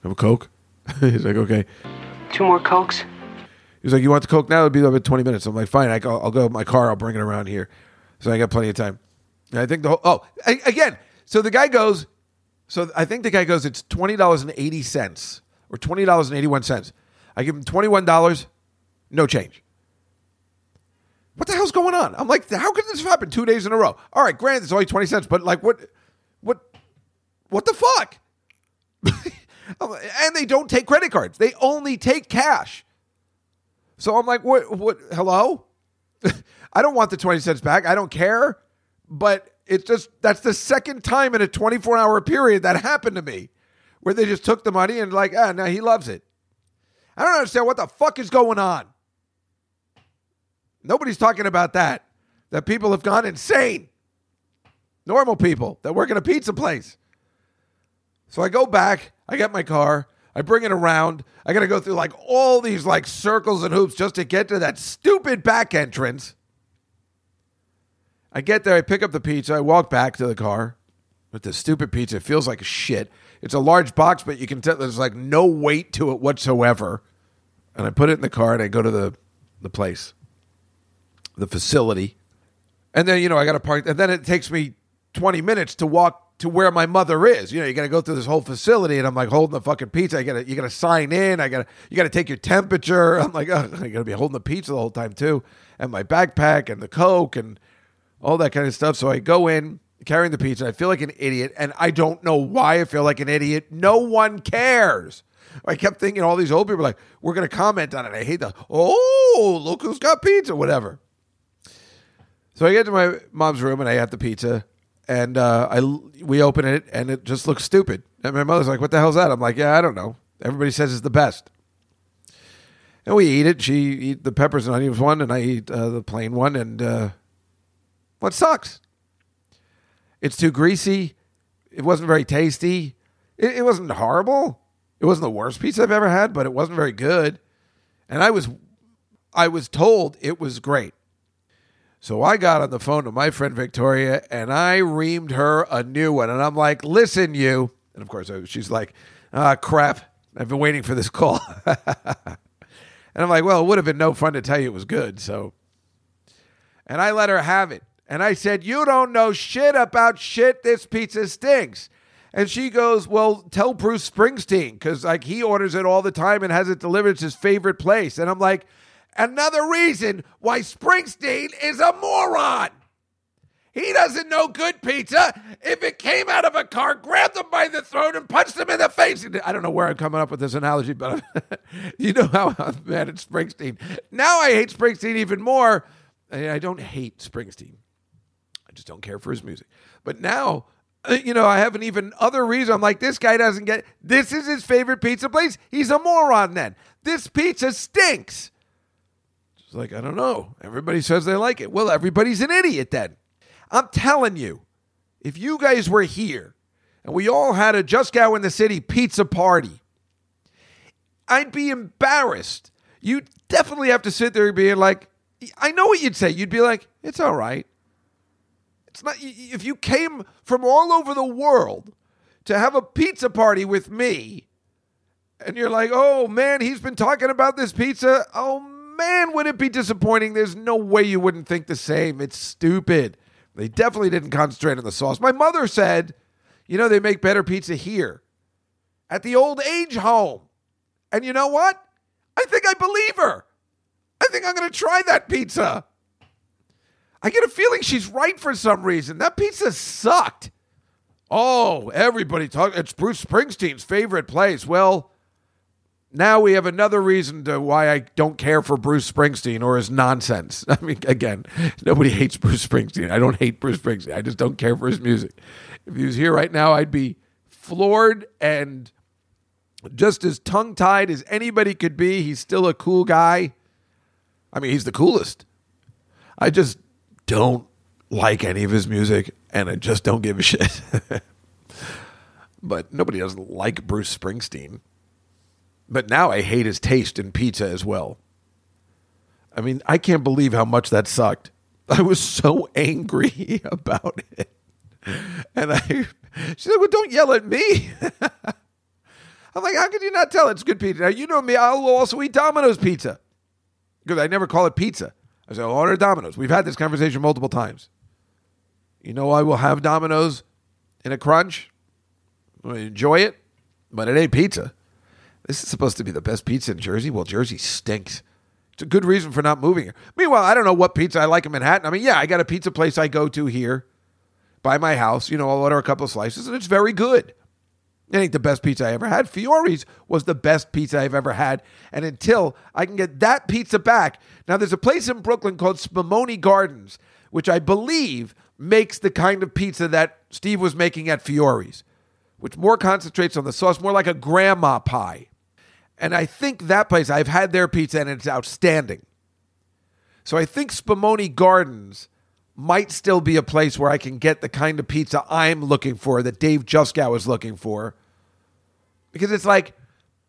have a coke." he's like, "Okay." Two more cokes? He's like, "You want the coke now? It'll be about twenty minutes." I'm like, "Fine. I go, I'll go with my car. I'll bring it around here." So I got plenty of time. And I think the whole, oh, a- again, so the guy goes, so I think the guy goes, it's $20.80 or $20.81. I give him $21, no change. What the hell's going on? I'm like, how could this happen two days in a row? All right, granted, it's only 20 cents, but like, what, what, what the fuck? and they don't take credit cards. They only take cash. So I'm like, what, what, hello? I don't want the 20 cents back. I don't care. But it's just, that's the second time in a 24 hour period that happened to me where they just took the money and like, ah, now he loves it. I don't understand what the fuck is going on. Nobody's talking about that. That people have gone insane. Normal people that work in a pizza place. So I go back, I get my car, I bring it around. I got to go through like all these like circles and hoops just to get to that stupid back entrance. I get there, I pick up the pizza, I walk back to the car with the stupid pizza. It feels like shit. It's a large box, but you can tell there's like no weight to it whatsoever. And I put it in the car and I go to the the place, the facility. And then, you know, I got to park. And then it takes me 20 minutes to walk to where my mother is. You know, you got to go through this whole facility, and I'm like holding the fucking pizza. I got to you got to sign in. I got to you got to take your temperature. I'm like, oh, I got to be holding the pizza the whole time too, and my backpack and the coke and all that kind of stuff. So I go in carrying the pizza. I feel like an idiot, and I don't know why I feel like an idiot. No one cares. I kept thinking all these old people like, we're going to comment on it. I hate the, oh, look who's got pizza, whatever. So I get to my mom's room and I got the pizza and uh, I we open it and it just looks stupid. And my mother's like, "What the hell's that?" I'm like, "Yeah, I don't know. Everybody says it's the best." And we eat it. She eat the peppers and onions one, and I eat uh, the plain one. And uh, what sucks? It's too greasy. It wasn't very tasty. It, it wasn't horrible. It wasn't the worst pizza I've ever had, but it wasn't very good. And I was, I was told it was great. So I got on the phone to my friend Victoria and I reamed her a new one. And I'm like, listen, you. And of course, she's like, ah, crap. I've been waiting for this call. and I'm like, well, it would have been no fun to tell you it was good. So, and I let her have it. And I said, you don't know shit about shit. This pizza stinks. And she goes, well, tell Bruce Springsteen because like he orders it all the time and has it delivered. It's his favorite place. And I'm like, Another reason why Springsteen is a moron. He doesn't know good pizza. If it came out of a car, grabbed him by the throat and punched him in the face. I don't know where I'm coming up with this analogy, but you know how I'm mad at Springsteen. Now I hate Springsteen even more. I don't hate Springsteen. I just don't care for his music. But now, uh, you know, I have an even other reason. I'm like, this guy doesn't get. This is his favorite pizza place. He's a moron. Then this pizza stinks. It's like, I don't know. Everybody says they like it. Well, everybody's an idiot then. I'm telling you, if you guys were here and we all had a Just Go in the City pizza party, I'd be embarrassed. You'd definitely have to sit there being like, I know what you'd say. You'd be like, it's all right. It's not, if you came from all over the world to have a pizza party with me, and you're like, oh man, he's been talking about this pizza. Oh man, would it be disappointing? There's no way you wouldn't think the same. It's stupid. They definitely didn't concentrate on the sauce. My mother said, you know, they make better pizza here at the old age home. And you know what? I think I believe her. I think I'm going to try that pizza. I get a feeling she's right for some reason. That pizza sucked. Oh, everybody talk. It's Bruce Springsteen's favorite place. Well, now we have another reason to why I don't care for Bruce Springsteen or his nonsense. I mean, again, nobody hates Bruce Springsteen. I don't hate Bruce Springsteen. I just don't care for his music. If he was here right now, I'd be floored and just as tongue tied as anybody could be. He's still a cool guy. I mean, he's the coolest. I just don't like any of his music and I just don't give a shit. but nobody doesn't like Bruce Springsteen. But now I hate his taste in pizza as well. I mean, I can't believe how much that sucked. I was so angry about it. And I, she's like, well, don't yell at me. I'm like, how could you not tell it's good pizza? Now, you know me, I'll also eat Domino's pizza. Because I never call it pizza. I say, order Domino's. We've had this conversation multiple times. You know, I will have Domino's in a crunch. Enjoy it, but it ain't pizza. This is supposed to be the best pizza in Jersey. Well, Jersey stinks. It's a good reason for not moving here. Meanwhile, I don't know what pizza I like in Manhattan. I mean, yeah, I got a pizza place I go to here by my house. You know, I'll order a couple of slices, and it's very good. It ain't the best pizza I ever had. Fiore's was the best pizza I've ever had. And until I can get that pizza back. Now, there's a place in Brooklyn called Spumoni Gardens, which I believe makes the kind of pizza that Steve was making at Fiore's, which more concentrates on the sauce, more like a grandma pie. And I think that place, I've had their pizza and it's outstanding. So I think Spumoni Gardens might still be a place where I can get the kind of pizza I'm looking for, that Dave Juskow is looking for. Because it's like,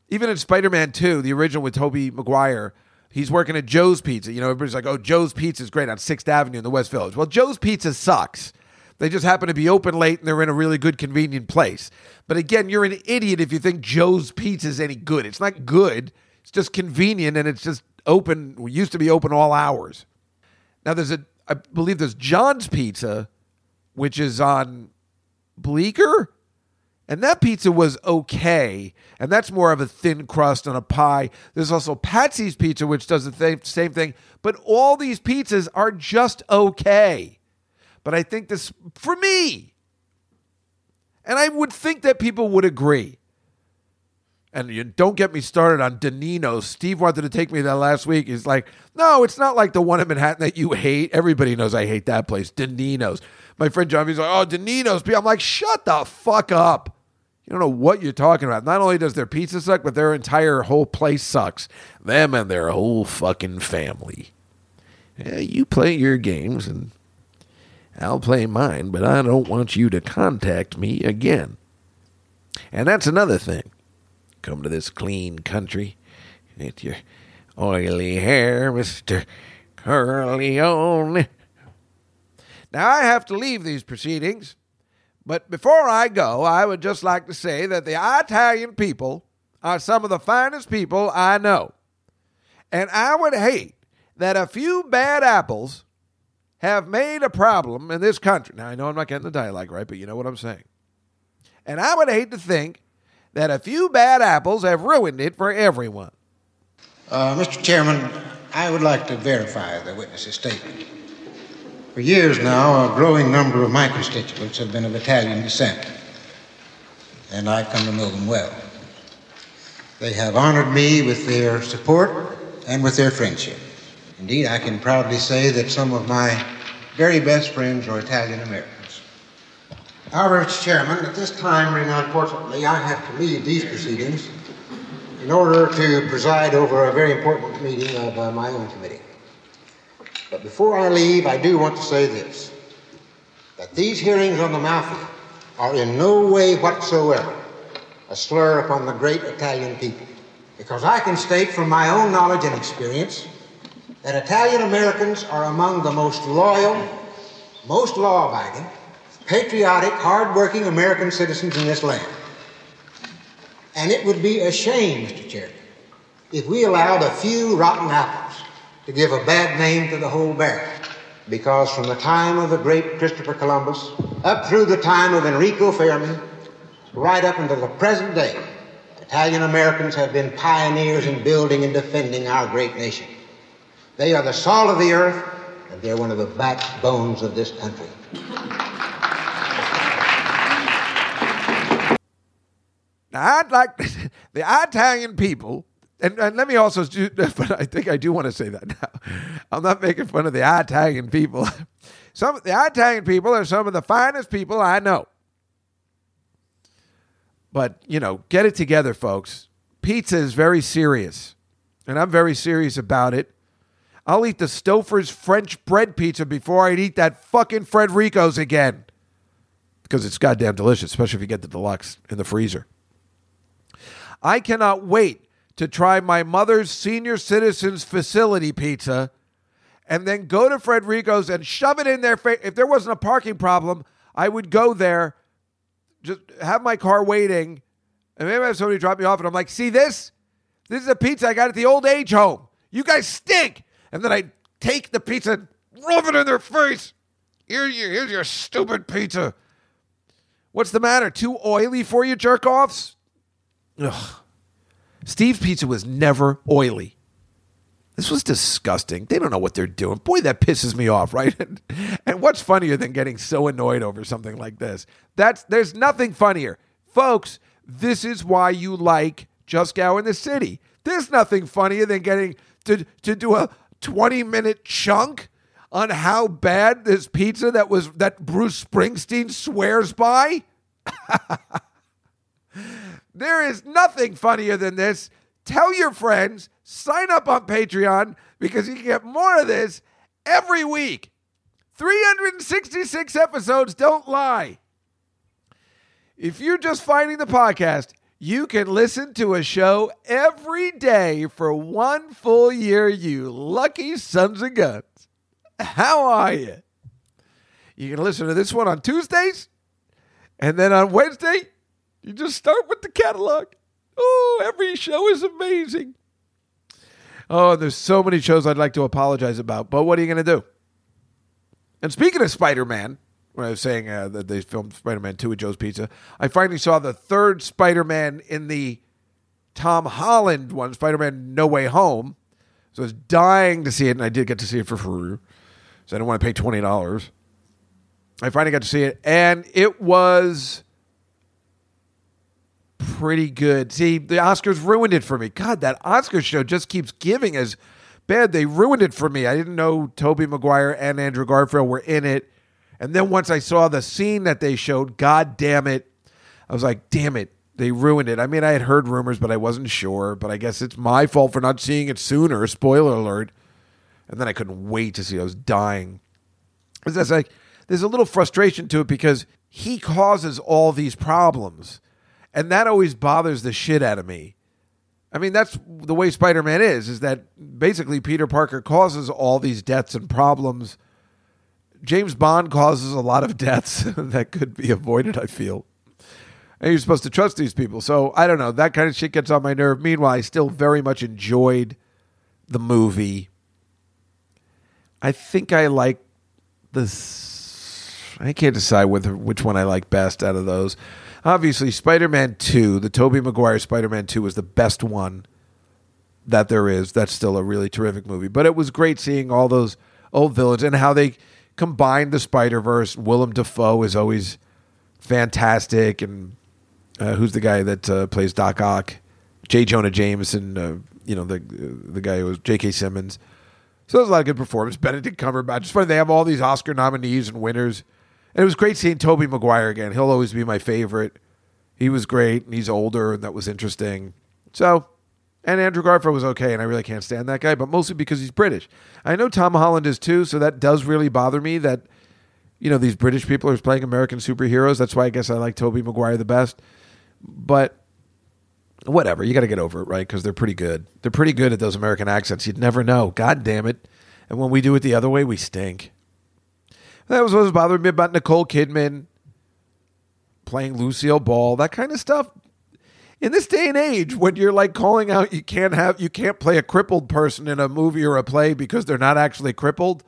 even in Spider Man 2, the original with Tobey Maguire, he's working at Joe's Pizza. You know, everybody's like, oh, Joe's Pizza is great on 6th Avenue in the West Village. Well, Joe's Pizza sucks. They just happen to be open late and they're in a really good, convenient place. But again, you're an idiot if you think Joe's Pizza is any good. It's not good, it's just convenient and it's just open, used to be open all hours. Now, there's a, I believe there's John's Pizza, which is on Bleecker. And that pizza was okay. And that's more of a thin crust on a pie. There's also Patsy's Pizza, which does the th- same thing. But all these pizzas are just okay. But I think this, for me, and I would think that people would agree. And you don't get me started on Denino's. Steve wanted to take me there last week. He's like, no, it's not like the one in Manhattan that you hate. Everybody knows I hate that place, Denino's. My friend John, he's like, oh, Denino's. I'm like, shut the fuck up. You don't know what you're talking about. Not only does their pizza suck, but their entire whole place sucks. Them and their whole fucking family. Yeah, you play your games and I'll play mine, but I don't want you to contact me again. And that's another thing. Come to this clean country with your oily hair, Mr. Corleone. Now, I have to leave these proceedings, but before I go, I would just like to say that the Italian people are some of the finest people I know. And I would hate that a few bad apples have made a problem in this country. Now, I know I'm not getting the dialogue right, but you know what I'm saying. And I would hate to think that a few bad apples have ruined it for everyone. Uh, Mr. Chairman, I would like to verify the witness's statement. For years now, a growing number of my constituents have been of Italian descent, and I've come to know them well. They have honored me with their support and with their friendship. Indeed, I can proudly say that some of my very best friends are Italian Americans. However, Mr. Chairman, at this time, unfortunately, I have to leave these proceedings in order to preside over a very important meeting of uh, my own committee. But before I leave, I do want to say this that these hearings on the mafia are in no way whatsoever a slur upon the great Italian people. Because I can state from my own knowledge and experience that Italian Americans are among the most loyal, most law abiding, patriotic, hard-working American citizens in this land. And it would be a shame, Mr. Chairman, if we allowed a few rotten apples to give a bad name to the whole barrel. Because from the time of the great Christopher Columbus up through the time of Enrico Fermi, right up until the present day, Italian Americans have been pioneers in building and defending our great nation. They are the salt of the earth, and they're one of the backbones of this country. Now, I'd like the Italian people, and, and let me also do, but I think I do want to say that now. I'm not making fun of the Italian people. Some the Italian people are some of the finest people I know. But, you know, get it together, folks. Pizza is very serious, and I'm very serious about it. I'll eat the Stouffer's French bread pizza before I'd eat that fucking Federici's again. Because it's goddamn delicious, especially if you get the deluxe in the freezer. I cannot wait to try my mother's senior citizens facility pizza and then go to Federici's and shove it in their face. If there wasn't a parking problem, I would go there, just have my car waiting, and maybe have somebody drop me off, and I'm like, see this? This is a pizza I got at the old age home. You guys stink. And then I take the pizza, and rub it in their face. Here you, here's your stupid pizza. What's the matter? Too oily for you, jerk offs? Ugh. Steve's pizza was never oily. This was disgusting. They don't know what they're doing. Boy, that pisses me off, right? and what's funnier than getting so annoyed over something like this? That's there's nothing funnier. Folks, this is why you like Just Go in the City. There's nothing funnier than getting to, to do a 20 minute chunk on how bad this pizza that was that Bruce Springsteen swears by. there is nothing funnier than this. Tell your friends, sign up on Patreon because you can get more of this every week. 366 episodes don't lie. If you're just finding the podcast, you can listen to a show every day for one full year, you lucky sons of guns. How are you? You can listen to this one on Tuesdays, and then on Wednesday, you just start with the catalog. Oh, every show is amazing. Oh, there's so many shows I'd like to apologize about, but what are you going to do? And speaking of Spider Man, when I was saying uh, that they filmed Spider Man 2 at Joe's Pizza, I finally saw the third Spider Man in the Tom Holland one, Spider Man No Way Home. So I was dying to see it, and I did get to see it for free. So I didn't want to pay $20. I finally got to see it, and it was pretty good. See, the Oscars ruined it for me. God, that Oscar show just keeps giving as bad. They ruined it for me. I didn't know Tobey Maguire and Andrew Garfield were in it. And then once I saw the scene that they showed, god damn it, I was like, damn it, they ruined it. I mean, I had heard rumors, but I wasn't sure. But I guess it's my fault for not seeing it sooner. Spoiler alert. And then I couldn't wait to see. I was dying. It's like there's a little frustration to it because he causes all these problems. And that always bothers the shit out of me. I mean, that's the way Spider Man is, is that basically Peter Parker causes all these deaths and problems. James Bond causes a lot of deaths that could be avoided, I feel. And you're supposed to trust these people. So I don't know. That kind of shit gets on my nerve. Meanwhile, I still very much enjoyed the movie. I think I like this. I can't decide which one I like best out of those. Obviously, Spider Man 2, the Tobey Maguire Spider Man 2 was the best one that there is. That's still a really terrific movie. But it was great seeing all those old villains and how they combined the Spider Verse. Willem Dafoe is always fantastic. And uh, who's the guy that uh, plays Doc Ock? J. Jonah Jameson, uh, you know, the, the guy who was J.K. Simmons. So there's a lot of good performance. Benedict Cumberbatch. It's funny, they have all these Oscar nominees and winners. And it was great seeing Tobey Maguire again. He'll always be my favorite. He was great, and he's older, and that was interesting. So, and Andrew Garfield was okay, and I really can't stand that guy, but mostly because he's British. I know Tom Holland is too, so that does really bother me that, you know, these British people are playing American superheroes. That's why I guess I like Tobey Maguire the best. But whatever, you got to get over it, right? Because they're pretty good. They're pretty good at those American accents. You'd never know. God damn it. And when we do it the other way, we stink. That was what was bothering me about Nicole Kidman playing Lucille Ball, that kind of stuff. In this day and age, when you're like calling out you can't have you can't play a crippled person in a movie or a play because they're not actually crippled,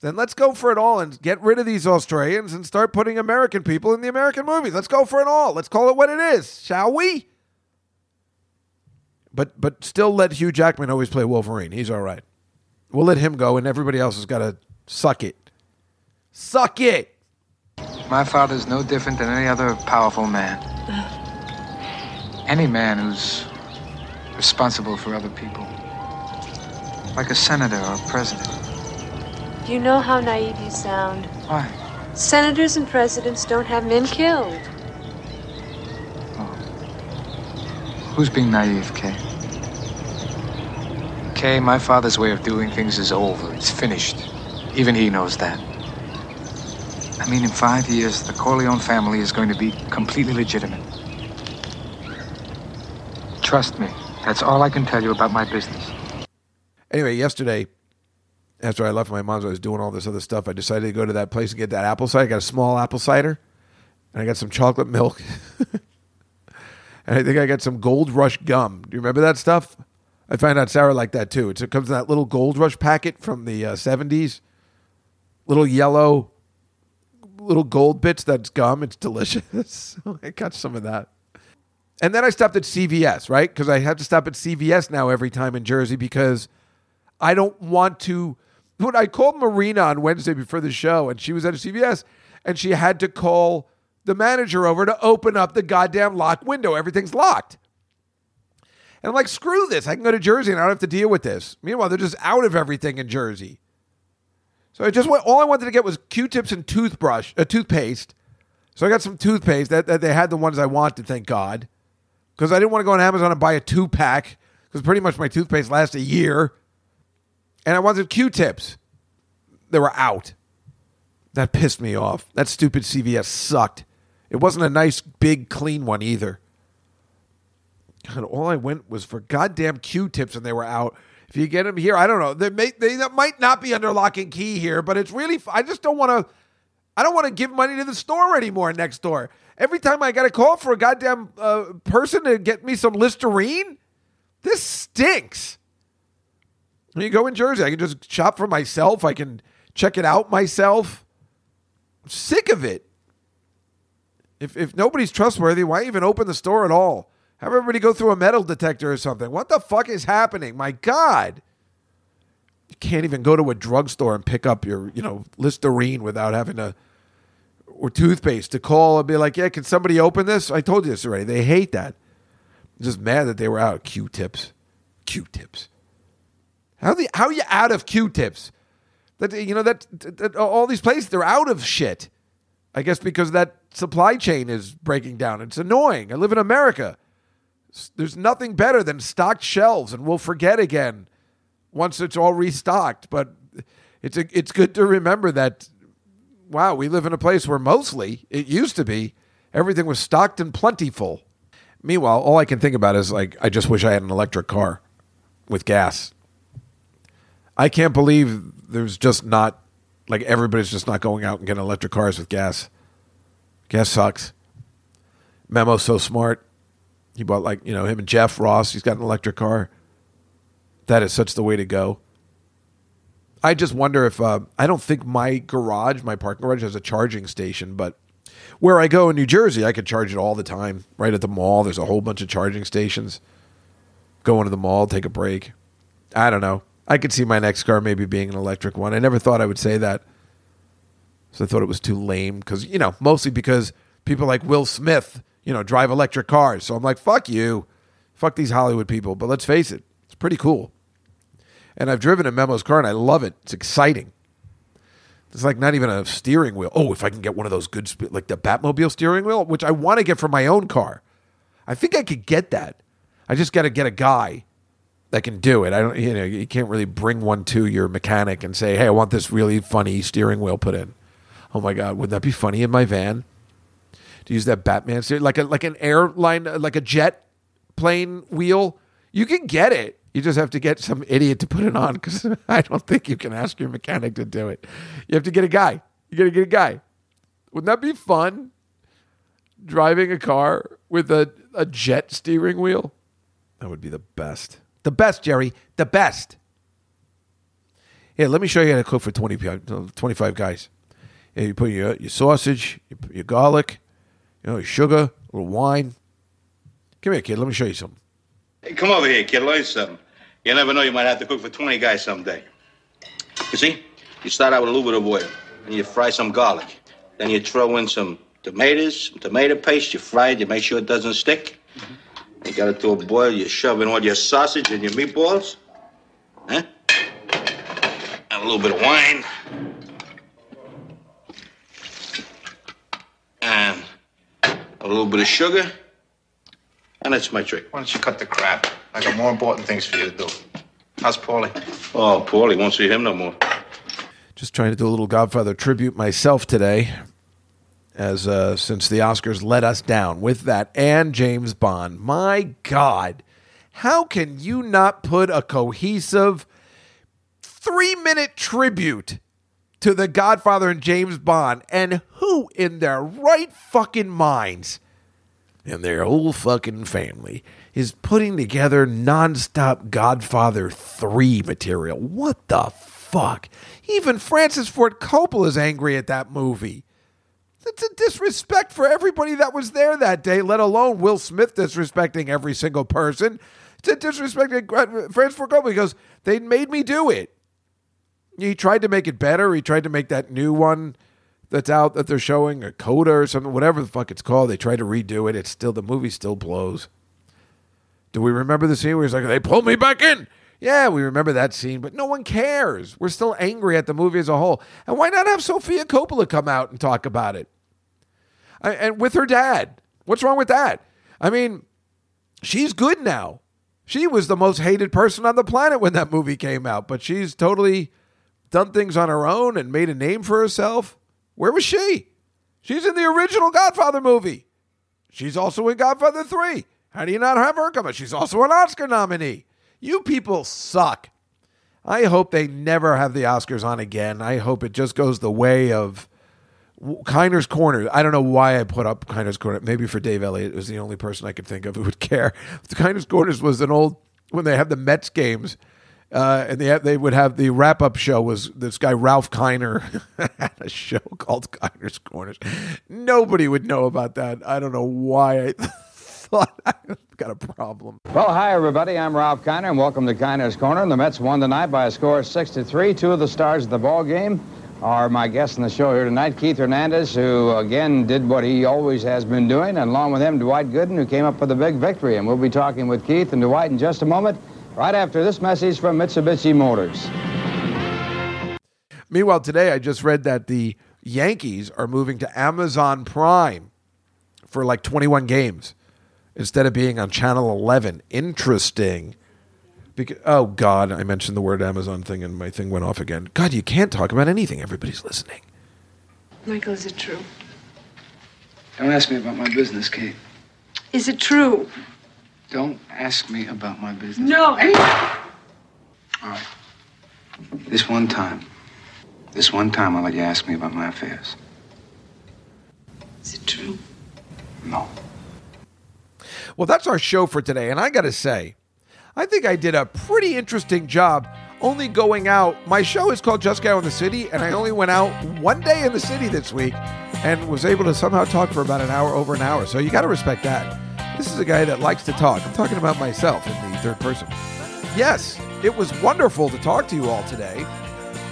then let's go for it all and get rid of these Australians and start putting American people in the American movies. Let's go for it all. Let's call it what it is, shall we? But but still let Hugh Jackman always play Wolverine. He's all right. We'll let him go and everybody else has got to suck it. Suck it. My father's no different than any other powerful man. Any man who's responsible for other people. Like a senator or a president. You know how naive you sound? Why? Senators and presidents don't have men killed. Oh. Who's being naive, Kay? Kay, my father's way of doing things is over. It's finished. Even he knows that. I mean, in five years, the Corleone family is going to be completely legitimate. Trust me. That's all I can tell you about my business. Anyway, yesterday, after I left my mom's, I was doing all this other stuff. I decided to go to that place and get that apple cider. I got a small apple cider, and I got some chocolate milk. and I think I got some Gold Rush gum. Do you remember that stuff? I find out Sarah like that too. It comes in that little Gold Rush packet from the uh, 70s. Little yellow little gold bits. That's gum. It's delicious. Oh, I got some of that. And then I stopped at CVS, right? Because I have to stop at CVS now every time in Jersey because I don't want to. When I called Marina on Wednesday before the show, and she was at a CVS, and she had to call the manager over to open up the goddamn locked window. Everything's locked. And I'm like, screw this. I can go to Jersey and I don't have to deal with this. Meanwhile, they're just out of everything in Jersey. So I just went, all I wanted to get was Q-tips and toothbrush, uh, toothpaste. So I got some toothpaste. That, that they had the ones I wanted, thank God, because I didn't want to go on Amazon and buy a two pack because pretty much my toothpaste lasts a year. And I wanted Q-tips. They were out. That pissed me off. That stupid CVS sucked. It wasn't a nice, big, clean one either. God, all I went was for goddamn Q-tips, and they were out. If you get them here, I don't know. They may they might not be under lock and key here, but it's really. I just don't want to. I don't want to give money to the store anymore. Next door. Every time I got a call for a goddamn uh, person to get me some Listerine, this stinks. When you go in Jersey, I can just shop for myself. I can check it out myself. I'm sick of it. If if nobody's trustworthy, why even open the store at all? Have everybody go through a metal detector or something. What the fuck is happening? My God. You can't even go to a drugstore and pick up your, you know, Listerine without having to, or toothpaste to call and be like, yeah, can somebody open this? I told you this already. They hate that. I'm just mad that they were out of Q-tips. Q-tips. How the how are you out of Q-tips? That you know that, that all these places they're out of shit. I guess because that supply chain is breaking down. It's annoying. I live in America. There's nothing better than stocked shelves, and we'll forget again once it's all restocked. But it's a, it's good to remember that. Wow, we live in a place where mostly it used to be everything was stocked and plentiful. Meanwhile, all I can think about is like I just wish I had an electric car with gas. I can't believe there's just not like everybody's just not going out and getting electric cars with gas. Gas sucks. Memo's so smart. He bought like, you know, him and Jeff Ross, he's got an electric car. That is such the way to go. I just wonder if uh, I don't think my garage, my parking garage, has a charging station, but where I go in New Jersey, I could charge it all the time. Right at the mall, there's a whole bunch of charging stations. Go into the mall, take a break. I don't know. I could see my next car maybe being an electric one. I never thought I would say that. So I thought it was too lame because, you know, mostly because people like Will Smith, you know, drive electric cars. So I'm like, fuck you. Fuck these Hollywood people. But let's face it, it's pretty cool. And I've driven a Memo's car and I love it. It's exciting. It's like not even a steering wheel. Oh, if I can get one of those good, like the Batmobile steering wheel, which I want to get for my own car. I think I could get that. I just got to get a guy that can do it. I don't, you know, you can't really bring one to your mechanic and say, "Hey, I want this really funny steering wheel put in." Oh my god, wouldn't that be funny in my van? To use that Batman steering, like a like an airline, like a jet plane wheel. You can get it. You just have to get some idiot to put it on because I don't think you can ask your mechanic to do it. You have to get a guy. You got to get a guy. Wouldn't that be fun? Driving a car with a, a jet steering wheel? That would be the best. The best, Jerry. The best. Here, let me show you how to cook for 20, 25 guys. Yeah, you put your, your sausage, your, your garlic, you know, sugar, a little wine. Come here, kid. Let me show you something. Hey, come over here, kid. Learn something. You never know, you might have to cook for 20 guys someday. You see, you start out with a little bit of oil, and you fry some garlic. Then you throw in some tomatoes, some tomato paste. You fry it, you make sure it doesn't stick. You got it to a boil, you shove in all your sausage and your meatballs. Huh? And a little bit of wine. And a little bit of sugar. And that's my trick. Why don't you cut the crap? I got more important things for you to do. How's Paulie? Oh, Paulie won't see him no more. Just trying to do a little Godfather tribute myself today, as uh, since the Oscars let us down with that and James Bond. My God, how can you not put a cohesive three minute tribute to the Godfather and James Bond? And who in their right fucking minds and their whole fucking family is putting together nonstop Godfather 3 material? What the fuck? Even Francis Ford Coppola is angry at that movie. It's a disrespect for everybody that was there that day, let alone Will Smith disrespecting every single person. It's a disrespect to Francis Ford Coppola because they made me do it. He tried to make it better. He tried to make that new one that's out that they're showing, a Coda or something, whatever the fuck it's called. They tried to redo it. It's still, the movie still blows. Do we remember the scene where he's like, they pulled me back in? Yeah, we remember that scene, but no one cares. We're still angry at the movie as a whole. And why not have Sofia Coppola come out and talk about it? I, and with her dad. What's wrong with that? I mean, she's good now. She was the most hated person on the planet when that movie came out, but she's totally done things on her own and made a name for herself. Where was she? She's in the original Godfather movie. She's also in Godfather 3. How do you not have her come? She's also an Oscar nominee. You people suck. I hope they never have the Oscars on again. I hope it just goes the way of Kiner's Corner. I don't know why I put up Kiner's Corner. Maybe for Dave Elliott, it was the only person I could think of who would care. The Kiner's Corners was an old when they had the Mets games. Uh, and they they would have the wrap up show was this guy Ralph Kiner had a show called Kiner's Corners. Nobody would know about that. I don't know why I thought I got a problem. Well, hi everybody. I'm Ralph Kiner, and welcome to Kiner's Corner. And the Mets won tonight by a score of six to three. Two of the stars of the ball game are my guests on the show here tonight. Keith Hernandez, who again did what he always has been doing, and along with him, Dwight Gooden, who came up with a big victory. And we'll be talking with Keith and Dwight in just a moment. Right after this message from Mitsubishi Motors. Meanwhile, today I just read that the Yankees are moving to Amazon Prime for like 21 games instead of being on Channel 11. Interesting. Because, oh, God, I mentioned the word Amazon thing and my thing went off again. God, you can't talk about anything. Everybody's listening. Michael, is it true? Don't ask me about my business, Kate. Is it true? Don't ask me about my business. No. All right. This one time. This one time I'll let you ask me about my affairs. Is it true? No. Well, that's our show for today. And I got to say, I think I did a pretty interesting job only going out. My show is called Just Go in the City, and I only went out one day in the city this week and was able to somehow talk for about an hour, over an hour. So you got to respect that. This is a guy that likes to talk. I'm talking about myself in the third person. Yes, it was wonderful to talk to you all today.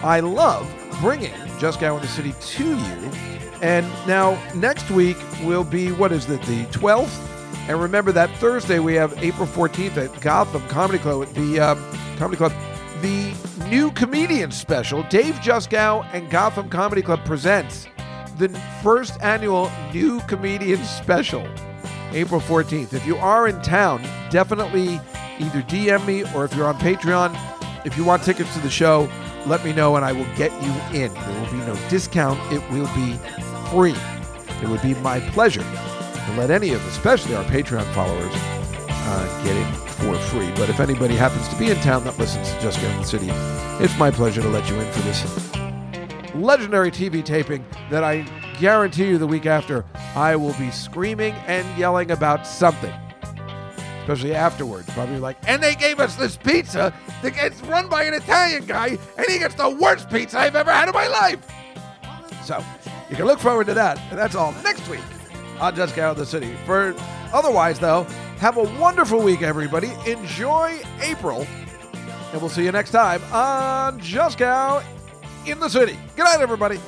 I love bringing Just Go in the City to you. And now next week will be, what is it, the 12th? And remember that Thursday we have April 14th at Gotham Comedy Club, the uh, Comedy Club, the new comedian special. Dave Juskow and Gotham Comedy Club presents the first annual new comedian special, April 14th. If you are in town, definitely either DM me or if you're on Patreon, if you want tickets to the show, let me know and I will get you in. There will be no discount. It will be free. It would be my pleasure to let any of, especially our Patreon followers, uh, get in for free. But if anybody happens to be in town that listens to Just Get in the City, it's my pleasure to let you in for this legendary TV taping that I guarantee you the week after I will be screaming and yelling about something. Especially afterwards. Probably like, and they gave us this pizza that gets run by an Italian guy, and he gets the worst pizza I've ever had in my life. So you can look forward to that. And that's all next week on Just Get Out of the City. For otherwise, though, have a wonderful week, everybody. Enjoy April. And we'll see you next time on Just Cow in the City. Good night, everybody.